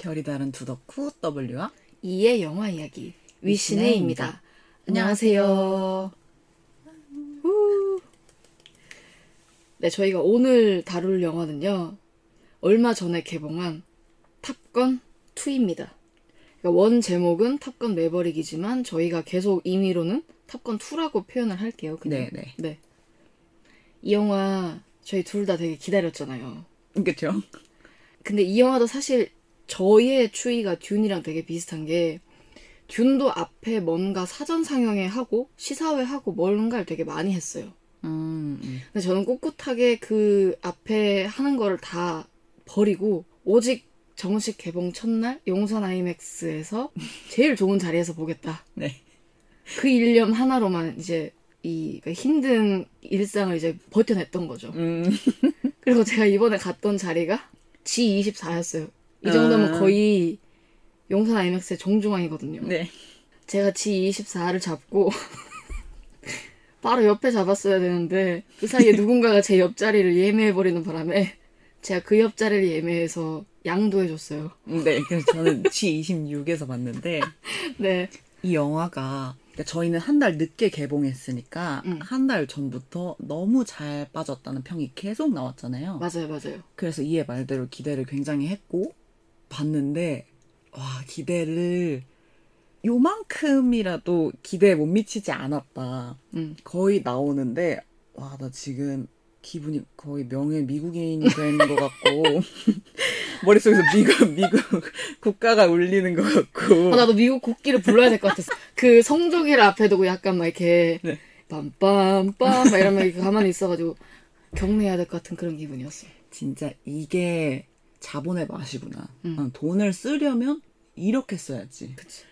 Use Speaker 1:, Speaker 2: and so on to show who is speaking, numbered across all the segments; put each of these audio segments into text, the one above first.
Speaker 1: 결이 다른 두덕후 W와
Speaker 2: 이의 영화 이야기 위시네입니다. 안녕하세요. 후. 네, 저희가 오늘 다룰 영화는요. 얼마 전에 개봉한 탑건 2입니다. 그러니까 원 제목은 탑건 매버릭이지만 저희가 계속 임의로는 탑건 2라고 표현을 할게요. 그냥.
Speaker 1: 네네.
Speaker 2: 네. 이 영화 저희 둘 다 되게 기다렸잖아요.
Speaker 1: 그쵸?
Speaker 2: 근데 이 영화도 사실 저의 추이가 듄이랑 되게 비슷한 게 듄도 앞에 뭔가 사전 상영회 하고 시사회 하고 뭔가를 되게 많이 했어요.
Speaker 1: 음, 음.
Speaker 2: 근데 저는 꿋꿋하게 그 앞에 하는 거를 다 버리고 오직 정식 개봉 첫날 용산 아이맥스에서 제일 좋은 자리에서 보겠다.
Speaker 1: 네.
Speaker 2: 그 일념 하나로만 이제 이 그러니까 힘든 일상을 이제 버텨냈던 거죠.
Speaker 1: 음.
Speaker 2: 그리고 제가 이번에 갔던 자리가 G24였어요. 이 정도면
Speaker 1: 아.
Speaker 2: 거의 용산 아이맥스의 정중앙이거든요.
Speaker 1: 네.
Speaker 2: 제가 G24를 잡고 바로 옆에 잡았어야 되는데 그 사이에 누군가가 제 옆자리를 예매해버리는 바람에 제가 그 옆자리를 예매해서 양도해줬어요.
Speaker 1: 네. 그래서 저는 G26에서 봤는데
Speaker 2: 네.
Speaker 1: 이 영화가 그러니까 저희는 한 달 늦게 개봉했으니까
Speaker 2: 음.
Speaker 1: 한달 전부터 너무 잘 빠졌다는 평이 계속 나왔잖아요.
Speaker 2: 맞아요, 맞아요.
Speaker 1: 그래서 이의 말대로 기대를 굉장히 했고 봤는데 와 기대를 요만큼이라도 기대에 못 미치지 않았다.
Speaker 2: 음.
Speaker 1: 거의 나오는데 와 나 지금 기분이 거의 명예 미국인이 된것 같고 머릿속에서 미국 미국 국가가 울리는 것 같고
Speaker 2: 아, 나도 미국 국기를 불러야 될 것 같았어. 그 성조기를 앞에 두고 약간 막 이렇게
Speaker 1: 네.
Speaker 2: 빰빰빰 막 이러면 가만히 있어가지고 경례해야 될 것 같은 그런 기분이었어.
Speaker 1: 진짜 이게 자본의 맛이구나.
Speaker 2: 음.
Speaker 1: 어, 돈을 쓰려면 이렇게 써야지.
Speaker 2: 그치.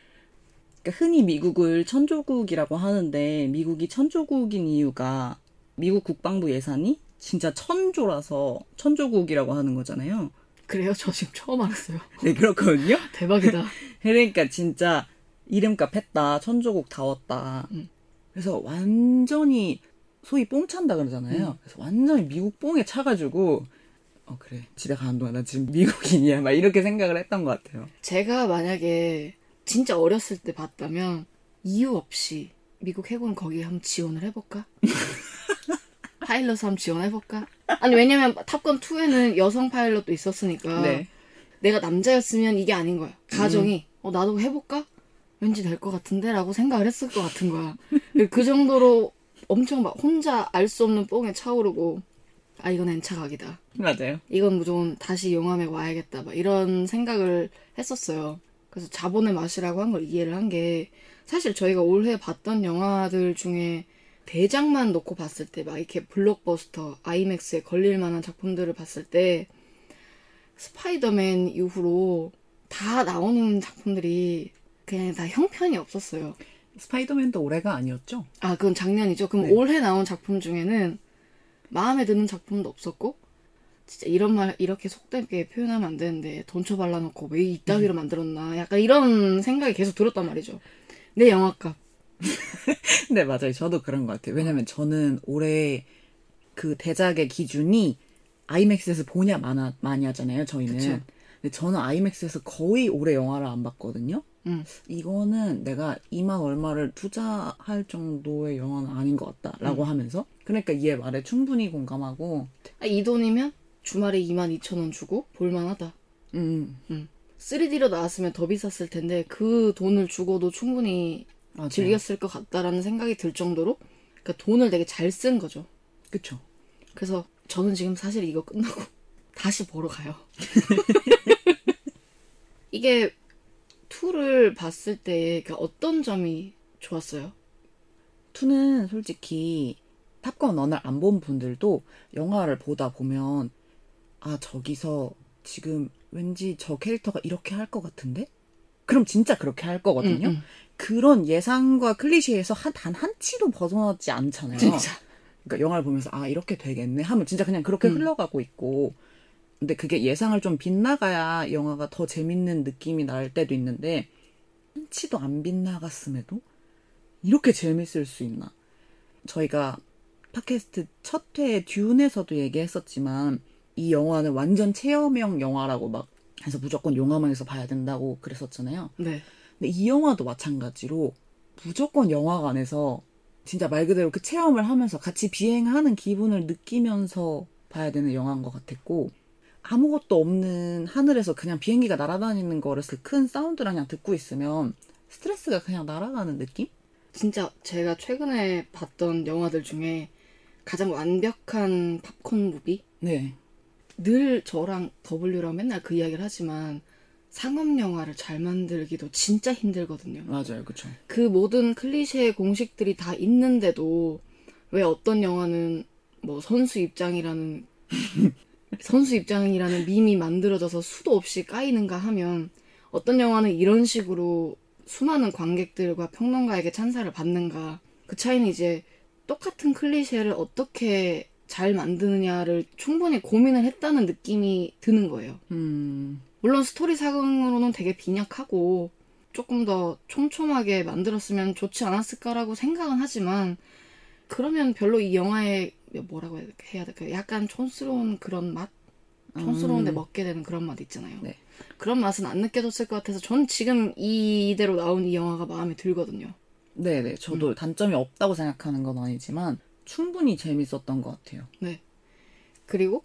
Speaker 1: 그러니까 흔히 미국을 천조국이라고 하는데 미국이 천조국인 이유가 미국 국방부 예산이 진짜 천조라서 천조국이라고 하는 거잖아요.
Speaker 2: 그래요? 저 지금 처음 알았어요.
Speaker 1: 네, 그렇거든요.
Speaker 2: 대박이다.
Speaker 1: 그러니까 진짜 이름값 했다. 천조국 다웠다.
Speaker 2: 음.
Speaker 1: 그래서 완전히 소위 뽕 찬다 그러잖아요.
Speaker 2: 음.
Speaker 1: 그래서 완전히 미국 뽕에 차가지고 어 그래 집에 가는 동안 나 지금 미국인이야 막 이렇게 생각을 했던 것 같아요.
Speaker 2: 제가 만약에 진짜 어렸을 때 봤다면 이유 없이 미국 해군 거기에 한번 지원을 해볼까? 파일럿 한번 지원해볼까? 아니 왜냐면 탑건 2에는 여성 파일럿도 있었으니까
Speaker 1: 네.
Speaker 2: 내가 남자였으면 이게 아닌 거야. 가정이 어 나도 해볼까? 왠지 될 것 같은데라고 생각을 했을 것 같은 거야. 그 정도로 엄청 막 혼자 알 수 없는 뽕에 차오르고 아 이건 N차 각이다.
Speaker 1: 맞아요.
Speaker 2: 이건 무조건 다시 용암에 와야겠다. 막 이런 생각을 했었어요. 그래서 자본의 맛이라고 한 걸 이해를 한 게 사실 저희가 올해 봤던 영화들 중에 대작만 놓고 봤을 때 막 이렇게 블록버스터, 아이맥스에 걸릴 만한 작품들을 봤을 때 스파이더맨 이후로 다 나오는 작품들이 그냥 다 형편이 없었어요.
Speaker 1: 스파이더맨도 올해가 아니었죠?
Speaker 2: 아, 그건 작년이죠. 그럼
Speaker 1: 네.
Speaker 2: 올해 나온 작품 중에는 마음에 드는 작품도 없었고, 진짜 이런 말, 이렇게 속되게 표현하면 안 되는데, 돈 쳐 발라놓고 왜 이따위로 만들었나. 약간 이런 생각이 계속 들었단 말이죠. 내 영화값.
Speaker 1: 네 맞아요. 저도 그런 것 같아요. 왜냐면 저는 올해 그 대작의 기준이 아이맥스에서 보냐 많아, 많이 하잖아요. 저희는.
Speaker 2: 그쵸.
Speaker 1: 근데 저는 아이맥스에서 거의 올해 영화를 안 봤거든요.
Speaker 2: 음.
Speaker 1: 이거는 내가 2만 얼마를 투자할 정도의 영화는 아닌 것 같다라고
Speaker 2: 음.
Speaker 1: 하면서 그러니까 이에 말에 충분히 공감하고
Speaker 2: 아, 이 돈이면 주말에 22,000원 주고 볼만하다.
Speaker 1: 음
Speaker 2: 3D로 나왔으면 더 비쌌을 텐데, 그 돈을 주고도 충분히
Speaker 1: 맞아요.
Speaker 2: 즐겼을 것 같다라는 생각이 들 정도로, 그러니까 돈을 되게 잘 쓴 거죠.
Speaker 1: 그쵸
Speaker 2: 그래서 저는 지금 사실 이거 끝나고 다시 보러 가요. 이게 2를 봤을 때 그러니까 어떤 점이 좋았어요?
Speaker 1: 투는 솔직히 탑건 원을 안 본 분들도 영화를 보다 보면 아 저기서 지금 왠지 저 캐릭터가 이렇게 할 것 같은데? 그럼 진짜 그렇게 할 거거든요.
Speaker 2: 음, 음.
Speaker 1: 그런 예상과 클리셰에서 한단한 치도 벗어나지 않잖아요.
Speaker 2: 진짜.
Speaker 1: 그러니까 영화를 보면서 아 이렇게 되겠네 하면 진짜 그냥 그렇게
Speaker 2: 음.
Speaker 1: 흘러가고 있고 근데 그게 예상을 좀 빗나가야 영화가 더 재밌는 느낌이 날 때도 있는데 한 치도 안 빗나갔음에도 이렇게 재밌을 수 있나 저희가 팟캐스트 첫 회 듀운에서도 얘기했었지만 이 영화는 완전 체험형 영화라고 막 그래서 무조건 용화망에서 봐야 된다고 그랬었잖아요.
Speaker 2: 네.
Speaker 1: 근데 이 영화도 마찬가지로 무조건 영화관에서 진짜 말 그대로 그 체험을 하면서 같이 비행하는 기분을 느끼면서 봐야 되는 영화인 것 같았고 아무것도 없는 하늘에서 그냥 비행기가 날아다니는 거를 큰 사운드랑 그냥 듣고 있으면 스트레스가 그냥 날아가는 느낌?
Speaker 2: 진짜 제가 최근에 봤던 영화들 중에 가장 완벽한 팝콘 무비?
Speaker 1: 네.
Speaker 2: 늘 저랑 W랑 맨날 그 이야기를 하지만 상업 영화를 잘 만들기도 진짜 힘들거든요.
Speaker 1: 맞아요, 그쵸.
Speaker 2: 그 모든 클리셰 공식들이 다 있는데도 왜 어떤 영화는 뭐 선수 입장이라는 선수 입장이라는 밈이 만들어져서 수도 없이 까이는가 하면 어떤 영화는 이런 식으로 수많은 관객들과 평론가에게 찬사를 받는가 그 차이는 이제 똑같은 클리셰를 어떻게 잘 만드느냐를 충분히 고민을 했다는 느낌이 드는 거예요.
Speaker 1: 음,
Speaker 2: 물론 스토리 사강으로는 되게 빈약하고 조금 더 촘촘하게 만들었으면 좋지 않았을까라고 생각은 하지만 그러면 별로 이 영화에 뭐라고 해야 될까요? 약간 촌스러운 그런 맛? 촌스러운데
Speaker 1: 음.
Speaker 2: 먹게 되는 그런 맛 있잖아요.
Speaker 1: 네.
Speaker 2: 그런 맛은 안 느껴졌을 것 같아서 전 지금 이대로 나온 이 영화가 마음에 들거든요.
Speaker 1: 네네. 저도 단점이 없다고 생각하는 건 아니지만 충분히 재밌었던 것 같아요.
Speaker 2: 네. 그리고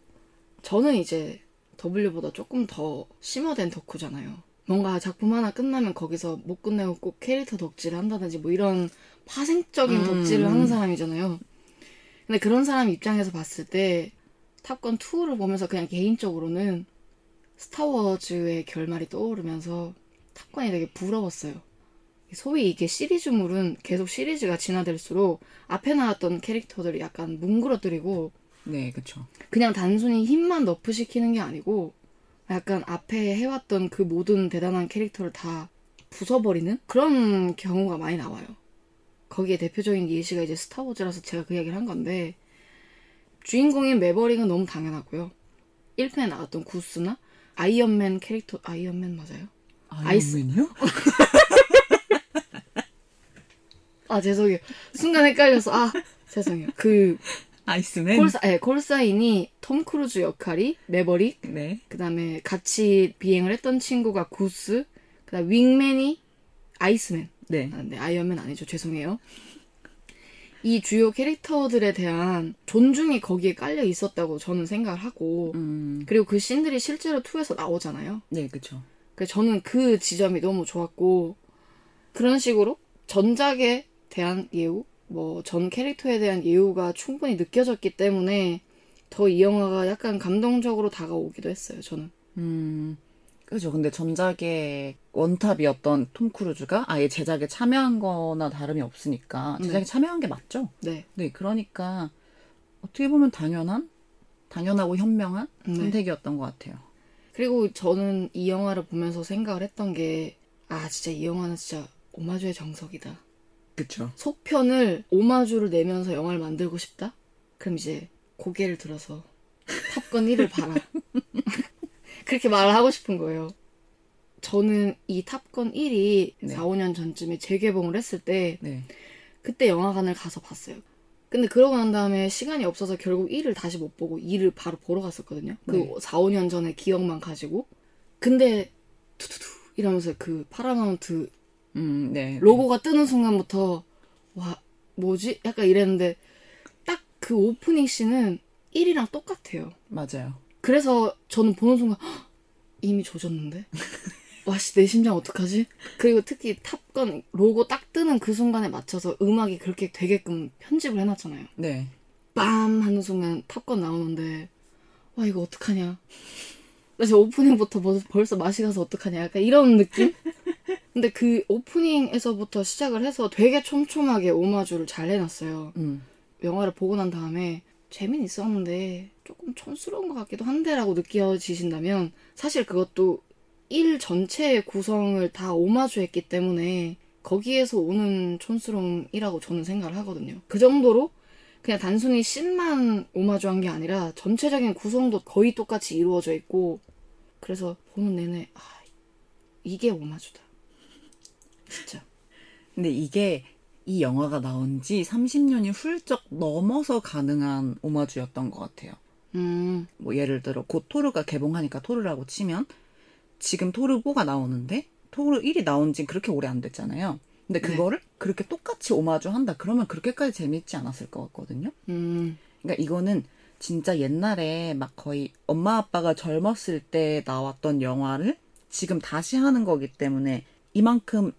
Speaker 2: 저는 이제 W보다 조금 더 심화된 덕후잖아요. 뭔가 작품 하나 끝나면 거기서 못 끝내고 꼭 캐릭터 덕질을 한다든지 뭐 이런 파생적인
Speaker 1: 음.
Speaker 2: 덕질을 하는 사람이잖아요. 근데 그런 사람 입장에서 봤을 때 탑건 2를 보면서 그냥 개인적으로는 스타워즈의 결말이 떠오르면서 탑건이 되게 부러웠어요. 소위 이게 시리즈물은 계속 시리즈가 진화될수록 앞에 나왔던 캐릭터들이 약간 뭉그러뜨리고
Speaker 1: 네, 그쵸.
Speaker 2: 그냥 단순히 힘만 너프시키는 게 아니고 약간 앞에 해왔던 그 모든 대단한 캐릭터를 다 부숴버리는 그런 경우가 많이 나와요. 거기에 대표적인 예시가 이제 스타워즈라서 제가 그 이야기를 한 건데 주인공인 매버릭은 너무 당연하고요. 1편에 나왔던 구스나 아이언맨 캐릭터 아이언맨 맞아요? 아이스-
Speaker 1: 아이언맨이요?
Speaker 2: 아 죄송해요. 순간 헷갈려서 아 죄송해요. 그
Speaker 1: 아이스맨?
Speaker 2: 콜사, 네, call sign이 톰 크루즈 역할이 매버릭
Speaker 1: 네.
Speaker 2: 그다음에 같이 비행을 했던 친구가 구스, 그다음 wingman이 아이스맨.
Speaker 1: 네.
Speaker 2: 아, 네, 아이언맨 아니죠. 죄송해요. 이 주요 캐릭터들에 대한 존중이 거기에 깔려 있었다고 저는 생각을 하고
Speaker 1: 음,
Speaker 2: 그리고 그 scene들이 실제로 2에서 나오잖아요.
Speaker 1: 네.
Speaker 2: 그래서 저는 그 지점이 너무 좋았고 그런 식으로 전작에 대한 예우, 뭐 전 캐릭터에 대한 예우가 충분히 느껴졌기 때문에 더 이 영화가 약간 감동적으로 다가오기도 했어요. 저는.
Speaker 1: 음, 그죠. 근데 전작의 원탑이었던 톰 크루즈가 아예 제작에 참여한 거나 다름이 없으니까 제작에
Speaker 2: 네.
Speaker 1: 참여한 게 맞죠?
Speaker 2: 네.
Speaker 1: 네, 그러니까 어떻게 보면 당연한, 당연하고 현명한
Speaker 2: 네.
Speaker 1: 선택이었던 것 같아요.
Speaker 2: 그리고 저는 이 영화를 보면서 생각을 했던 게, 아, 진짜 이 영화는 진짜 오마주의 정석이다.
Speaker 1: 그쵸.
Speaker 2: 속편을 오마주를 내면서 영화를 만들고 싶다? 그럼 이제 고개를 들어서 탑건 1을 봐라. 그렇게 말을 하고 싶은 거예요. 저는 이 탑건 1이
Speaker 1: 네.
Speaker 2: 4, 5년 전쯤에 재개봉을 했을 때
Speaker 1: 네.
Speaker 2: 그때 영화관을 가서 봤어요. 근데 그러고 난 다음에 시간이 없어서 결국 1을 다시 못 보고 2를 바로 보러 갔었거든요. 그
Speaker 1: 네.
Speaker 2: 4, 5년 전의 기억만 가지고. 근데 투투투 이러면서 그 파라마운트
Speaker 1: 음, 네.
Speaker 2: 로고가 뜨는 순간부터 와 뭐지? 약간 이랬는데 딱 그 오프닝 scene은 1이랑 똑같아요.
Speaker 1: 맞아요.
Speaker 2: 그래서 저는 보는 순간 "헉, 이미 조졌는데 와씨 내 심장 어떡하지? 그리고 특히 탑건 로고 딱 뜨는 그 순간에 맞춰서 음악이 그렇게 되게끔 편집을 해놨잖아요.
Speaker 1: 네.
Speaker 2: 빰 하는 순간 탑건 나오는데 와 이거 어떡하냐 나 지금 오프닝부터 벌- 벌써 맛이 가서 어떡하냐 약간 이런 느낌? 근데 그 오프닝에서부터 시작을 해서 되게 촘촘하게 오마주를 잘 해놨어요
Speaker 1: 음,
Speaker 2: 영화를 보고 난 다음에 재미는 있었는데 조금 촌스러운 것 같기도 한데라고 느껴지신다면 사실 그것도 일 전체의 구성을 다 오마주했기 때문에 거기에서 오는 촌스러움이라고 저는 생각을 하거든요. 그 정도로 그냥 단순히 씬만 오마주한 게 아니라 전체적인 구성도 거의 똑같이 이루어져 있고 그래서 보는 내내 아 이게 오마주다. 진짜.
Speaker 1: 근데 이게 이 영화가 나온 지 30년이 훌쩍 넘어서 가능한 오마주였던 것 같아요.
Speaker 2: 음
Speaker 1: 뭐 예를 들어 곧 토르가 개봉하니까 토르라고 치면 지금 토르 4가 나오는데 토르 1이 나온 지 그렇게 오래 안 됐잖아요. 근데
Speaker 2: 네.
Speaker 1: 그거를 그렇게 똑같이 오마주 한다 그러면 그렇게까지 재밌지 않았을 것 같거든요.
Speaker 2: 음,
Speaker 1: 그러니까 이거는 진짜 옛날에 막 거의 엄마 아빠가 젊었을 때 나왔던 영화를 지금 다시 하는 거기 때문에 이만큼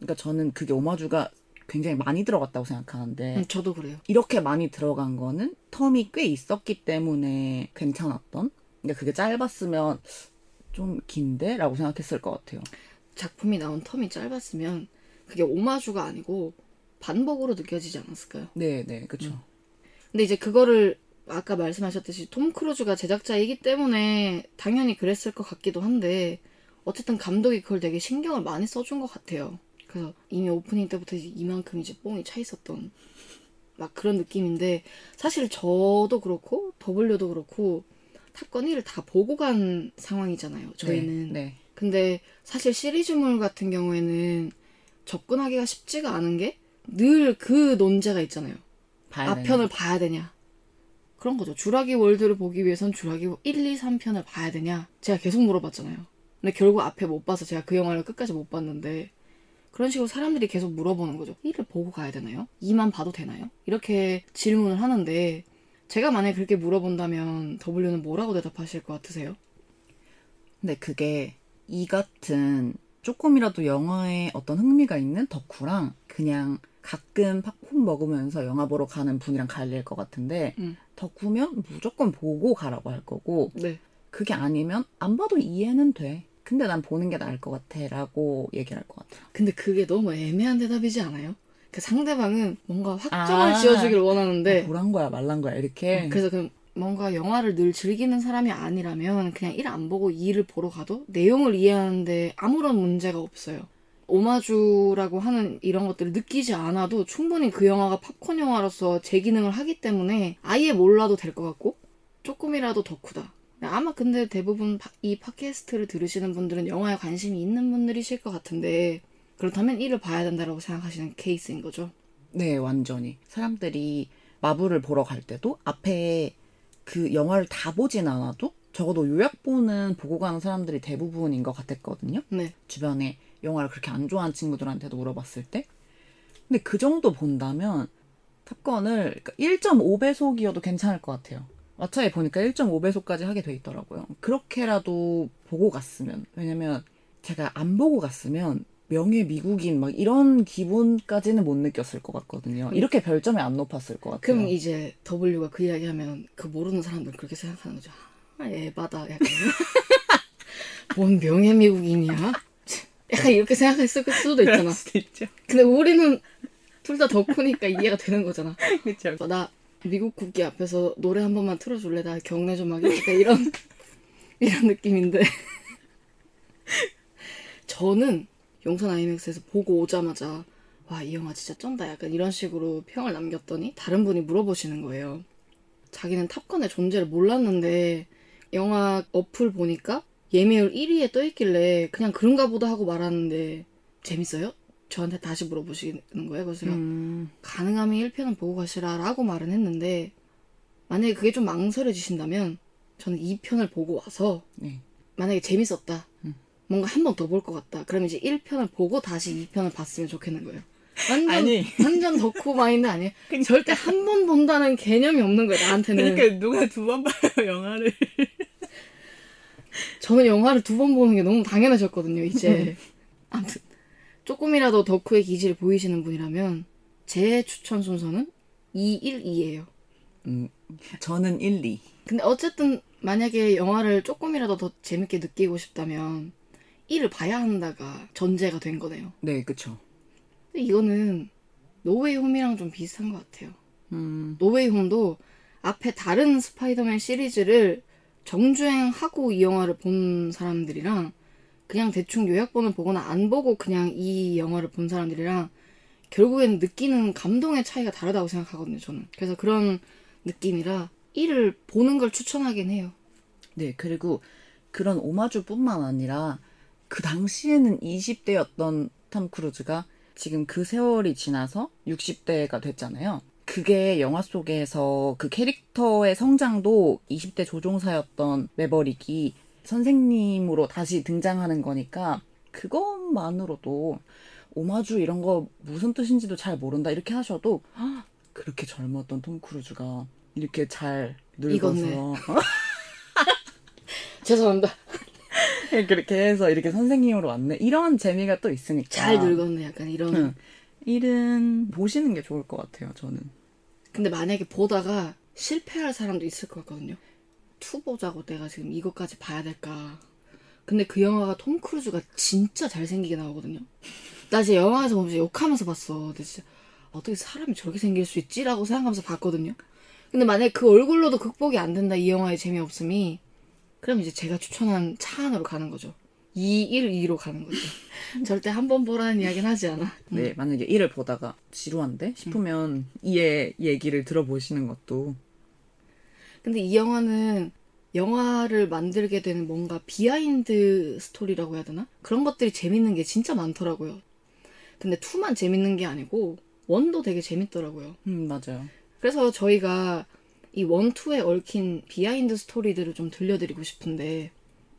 Speaker 1: 그러니까 저는 그게 오마주가 굉장히 많이 들어갔다고 생각하는데
Speaker 2: 음, 저도 그래요.
Speaker 1: 이렇게 많이 들어간 거는 텀이 꽤 있었기 때문에 괜찮았던 그러니까 그게 짧았으면 좀 긴데? 라고 생각했을 것 같아요.
Speaker 2: 작품이 나온 텀이 짧았으면 그게 오마주가 아니고 반복으로 느껴지지 않았을까요?
Speaker 1: 네, 네, 그쵸.
Speaker 2: 근데 이제 그거를 아까 말씀하셨듯이 톰 크루즈가 제작자이기 때문에 당연히 그랬을 것 같기도 한데 어쨌든 감독이 그걸 되게 신경을 많이 써준 것 같아요. 그래서 이미 오프닝 때부터 이제 이만큼 이제 뽕이 차 있었던 막 그런 느낌인데 사실 저도 그렇고 W도 그렇고 탑건 1을 다 보고 간 상황이잖아요. 저희는.
Speaker 1: 네, 네.
Speaker 2: 근데 사실 시리즈물 같은 경우에는 접근하기가 쉽지가 않은 게 늘 그 논제가 있잖아요.
Speaker 1: 봐야
Speaker 2: 앞편을
Speaker 1: 되네.
Speaker 2: 봐야 되냐. 그런 거죠. 주라기 월드를 보기 위해선 주라기 1, 2, 3편을 봐야 되냐. 제가 계속 물어봤잖아요. 근데 결국 앞에 못 봐서 제가 그 영화를 끝까지 못 봤는데 그런 식으로 사람들이 계속 물어보는 거죠. 1을 보고 가야 되나요? 2만 봐도 되나요? 이렇게 질문을 하는데 제가 만약에 그렇게 물어본다면 W는 뭐라고 대답하실 것 같으세요?
Speaker 1: 근데 그게 이 같은 조금이라도 영화에 어떤 흥미가 있는 덕후랑 그냥 가끔 팝콘 먹으면서 영화 보러 가는 분이랑 갈릴 것 같은데
Speaker 2: 음.
Speaker 1: 덕후면 무조건 보고 가라고 할 거고
Speaker 2: 네.
Speaker 1: 그게 아니면 안 봐도 이해는 돼. 근데 난 보는 게 나을 것 같아 라고 얘기를 할 것 같아요.
Speaker 2: 근데 그게 너무 애매한 대답이지 않아요? 그 상대방은 뭔가 확정을
Speaker 1: 아.
Speaker 2: 지어주길 원하는데
Speaker 1: 보란 거야 말란 거야 이렇게
Speaker 2: 그래서 그 뭔가 영화를 늘 즐기는 사람이 아니라면 그냥 1안 보고 2를 보러 가도 내용을 이해하는데 아무런 문제가 없어요. 오마주라고 하는 이런 것들을 느끼지 않아도 충분히 그 영화가 팝콘 영화로서 제 기능을 하기 때문에 아예 몰라도 될 것 같고 조금이라도 덕후다. 아마 근데 대부분 파- 이 팟캐스트를 들으시는 분들은 영화에 관심이 있는 분들이실 것 같은데 그렇다면 1을 봐야 된다고 생각하시는 케이스인 거죠.
Speaker 1: 네, 완전히. 사람들이 마블을 보러 갈 때도 앞에 그 영화를 다 보진 않아도 적어도 요약본은 보고 가는 사람들이 대부분인 것 같았거든요.
Speaker 2: 네.
Speaker 1: 주변에 영화를 그렇게 안 좋아하는 친구들한테도 물어봤을 때. 근데 그 정도 본다면 탑건을 1.5배속이어도 괜찮을 것 같아요. 왓챠에 보니까 1.5배속까지 하게 돼 있더라고요. 그렇게라도 보고 갔으면. 왜냐면 제가 안 보고 갔으면 명예 미국인 막 이런 기분까지는 못 느꼈을 것 같거든요. 이렇게 별점이 안 높았을 것 같아요.
Speaker 2: 그럼 이제 W가 그 이야기 하면 그 모르는 사람들 그렇게 생각하는 거죠. 아, 에바다. 약간. 뭔 명예 미국인이야? 약간 이렇게 생각했을 수도 있잖아.
Speaker 1: 수도.
Speaker 2: 근데 우리는 둘 다 덕후니까 이해가 되는 거잖아.
Speaker 1: 그렇죠.
Speaker 2: 나 미국 국기 앞에서 노래 한 번만 틀어줄래? 나 경례 좀. 약간 이런, 이런 느낌인데. 저는 용산 아이맥스에서 보고 오자마자 와, 이 영화 진짜 쩐다. 약간 이런 식으로 평을 남겼더니 다른 분이 물어보시는 거예요. 자기는 탑건의 존재를 몰랐는데 영화 어플 보니까 예매율 1위에 떠있길래 그냥 그런가 보다 하고 말하는데 재밌어요? 저한테 다시 물어보시는 거예요. 그래서 제가
Speaker 1: 음,
Speaker 2: 가능하면 1편은 보고 가시라라고 말은 했는데 만약에 그게 좀 망설여지신다면 저는 2편을 보고 와서
Speaker 1: 네.
Speaker 2: 만약에 재밌었다. 뭔가 한 번 더 볼 것 같다. 그러면 이제 1편을 보고 다시 2편을 봤으면 좋겠는 거예요. 완전
Speaker 1: 아니.
Speaker 2: 완전 덕후 마인드 아니에요? 절대 한 번 본다는 개념이 없는 거예요 나한테는.
Speaker 1: 그러니까 누가 두 번 봐요 영화를.
Speaker 2: 저는 영화를 두 번 보는 게 너무 당연해졌거든요 이제. 아무튼 조금이라도 덕후의 기질을 보이시는 분이라면 제 추천 순서는 2, 1, 2예요
Speaker 1: 음, 저는 1, 2.
Speaker 2: 근데 어쨌든 만약에 영화를 조금이라도 더 재밌게 느끼고 싶다면 1을 봐야 한다가 전제가 된 거네요.
Speaker 1: 네, 그쵸.
Speaker 2: 근데 이거는 노웨이 홈이랑 좀 비슷한 것 같아요.
Speaker 1: 음,
Speaker 2: 노웨이 홈도 앞에 다른 스파이더맨 시리즈를 정주행하고 이 영화를 본 사람들이랑 그냥 대충 요약본을 보거나 안 보고 그냥 이 영화를 본 사람들이랑 결국엔 느끼는 감동의 차이가 다르다고 생각하거든요, 저는. 그래서 그런 느낌이라 1을 보는 걸 추천하긴 해요.
Speaker 1: 네, 그리고 그런 오마주뿐만 아니라 그 당시에는 20대였던 탐 크루즈가 지금 그 세월이 지나서 60대가 됐잖아요. 그게 영화 속에서 그 캐릭터의 성장도 20대 조종사였던 매버릭이 선생님으로 다시 등장하는 거니까 그것만으로도 오마주 이런 거 무슨 뜻인지도 잘 모른다 이렇게 하셔도 아, 그렇게 젊었던 톰 크루즈가 이렇게 잘 늙어서.
Speaker 2: 죄송합니다.
Speaker 1: 그렇게 해서 이렇게 선생님으로 왔네 이런 재미가 또 있으니까
Speaker 2: 잘 늙었네 약간 이런.
Speaker 1: 응. 일은 보시는 게 좋을 것 같아요 저는
Speaker 2: 근데 만약에 보다가 실패할 사람도 있을 것 같거든요. two 보자고 내가 지금 이것까지 봐야 될까. 근데 그 영화가 톰 크루즈가 진짜 잘생기게 나오거든요. 나 진짜 영화에서 보면서 욕하면서 봤어. 근데 진짜 어떻게 사람이 저렇게 생길 수 있지라고 생각하면서 봤거든요. 근데 만약에 그 얼굴로도 극복이 안 된다 이 영화의 재미없음이 그럼 이제 제가 추천한 차 안으로 가는 거죠. 2, 1, 2로 가는 거죠. 절대 한 번 보라는 이야기는 하지 않아.
Speaker 1: 네 만약에 일을 보다가 지루한데 싶으면 이의 얘기를 들어보시는 것도
Speaker 2: 근데 이 영화는 영화를 만들게 되는 뭔가 behind story라고 해야 되나? 그런 것들이 재밌는 게 진짜 많더라고요. 근데 2만 재밌는 게 아니고 1도 되게 재밌더라고요.
Speaker 1: 음 맞아요
Speaker 2: 그래서 저희가 이 1, 2에 얽힌 behind story들을 좀 들려드리고 싶은데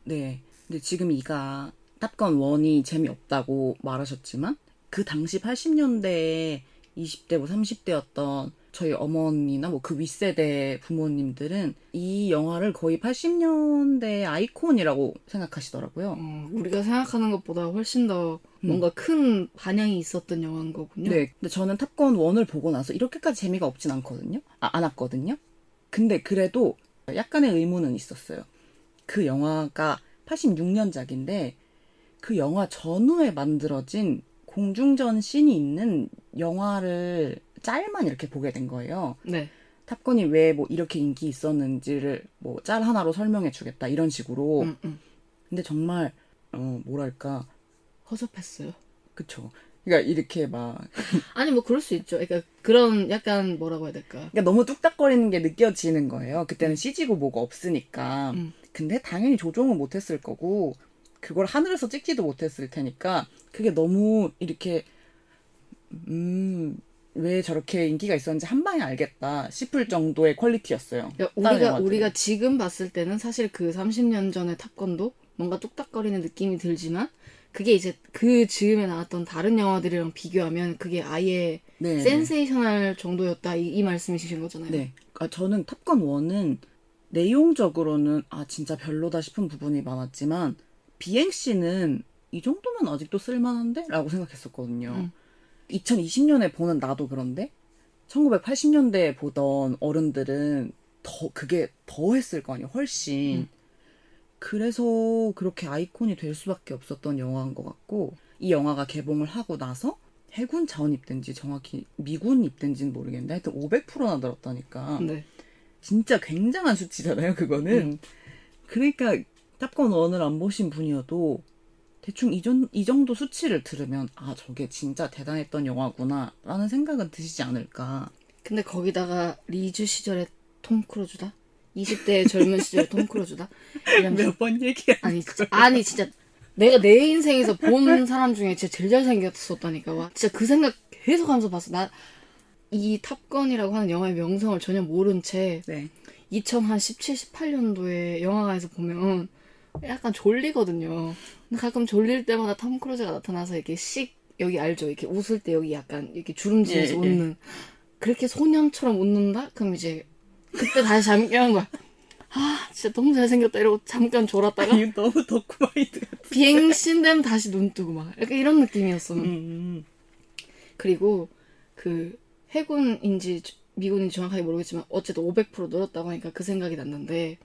Speaker 1: 네. 근데 지금 이가 탑건 1이 재미없다고 말하셨지만 그 당시 80년대에 20대 뭐 30대였던 저희 어머니나 뭐 그 윗세대 부모님들은 이 영화를 거의 80년대 아이콘이라고 생각하시더라고요.
Speaker 2: 어, 우리가 생각하는 것보다 훨씬 더 뭔가 큰 반향이 있었던 영화인 거군요.
Speaker 1: 네. 근데 저는 탑건 1을 보고 나서 이렇게까지 재미가 없진 않거든요. 아, 않았거든요. 근데 그래도 약간의 의문은 있었어요. 그 영화가 86년작인데 그 영화 전후에 만들어진 공중전 씬이 있는 영화를 짤만 이렇게 보게 된 거예요.
Speaker 2: 네.
Speaker 1: 탑건이 왜 뭐 이렇게 인기 있었는지를 뭐 짤 하나로 설명해 주겠다 이런 식으로.
Speaker 2: 음, 음.
Speaker 1: 근데 정말 어 뭐랄까
Speaker 2: 허접했어요.
Speaker 1: 그쵸. 그러니까 이렇게 막
Speaker 2: 아니 뭐 그럴 수 있죠. 그러니까 그런 약간 뭐라고 해야 될까?
Speaker 1: 그러니까 너무 뚝딱거리는 게 느껴지는 거예요. 그때는 CG고 뭐가 없으니까.
Speaker 2: 음.
Speaker 1: 근데 당연히 조종은 못했을 거고 그걸 하늘에서 찍지도 못했을 테니까 그게 너무 이렇게 음. 왜 저렇게 인기가 있었는지 한 방에 알겠다 싶을 정도의 퀄리티였어요.
Speaker 2: 그러니까 우리가
Speaker 1: 영화들은.
Speaker 2: 우리가 지금 봤을 때는 사실 그 30년 전의 탑건도 뭔가 뚝딱거리는 느낌이 들지만 그게 이제 그 즈음에 나왔던 다른 영화들이랑 비교하면 그게 아예
Speaker 1: 네.
Speaker 2: 센세이셔널 정도였다 이, 이 말씀이신 거잖아요.
Speaker 1: 네. 아, 저는 탑건 1은 내용적으로는 아 진짜 별로다 싶은 부분이 많았지만 비행씬은 이 정도면 아직도 쓸만한데? 라고 생각했었거든요.
Speaker 2: 음.
Speaker 1: 2020년에 보는 나도 그런데 1980년대에 보던 어른들은 더 그게 더 했을 거 아니에요. 훨씬.
Speaker 2: 음.
Speaker 1: 그래서 그렇게 아이콘이 될 수밖에 없었던 영화인 것 같고 이 영화가 개봉을 하고 나서 해군 자원 입대인지 정확히 미군 입대인지는 모르겠는데 하여튼 500%나 늘었다니까
Speaker 2: 네.
Speaker 1: 진짜 굉장한 수치잖아요 그거는 그러니까 탑건 1을 안 보신 분이어도 대충 이, 정, 이 정도 수치를 들으면 아 저게 진짜 대단했던 영화구나 라는 생각은 드시지 않을까
Speaker 2: 근데 거기다가 리즈 시절의 톰 크루즈다. 20대의 젊은 시절의 톰 크루즈다.
Speaker 1: 몇 번 얘기해
Speaker 2: 아니 진짜 아니 진짜 내가 내 인생에서 본 사람 중에 진짜 제일 잘생겼었다니까 와 진짜 그 생각 계속 하면서 봤어 나 이 탑건이라고 하는 영화의 명성을 전혀 모른 채
Speaker 1: 네.
Speaker 2: 2017, 18년도에 영화관에서 보면 약간 졸리거든요. 가끔 졸릴 때마다 톰 크루즈가 나타나서 이렇게 씩 여기 알죠? 이렇게 웃을 때 여기 약간 이렇게 주름지면서
Speaker 1: 예, 예.
Speaker 2: 웃는 그렇게 소년처럼 웃는다? 그럼 이제 그때 다시 잠이 깨는 거야. 아 진짜 너무 잘생겼다 이러고 잠깐 졸았다가
Speaker 1: 이거 너무 덕후마인드 같아
Speaker 2: 비행신 되면 다시 눈 뜨고 막 약간 이런 느낌이었어.
Speaker 1: 음,
Speaker 2: 그리고 그 해군인지 미군인지 정확하게 모르겠지만 어쨌든 500% 늘었다고 하니까 그 생각이 났는데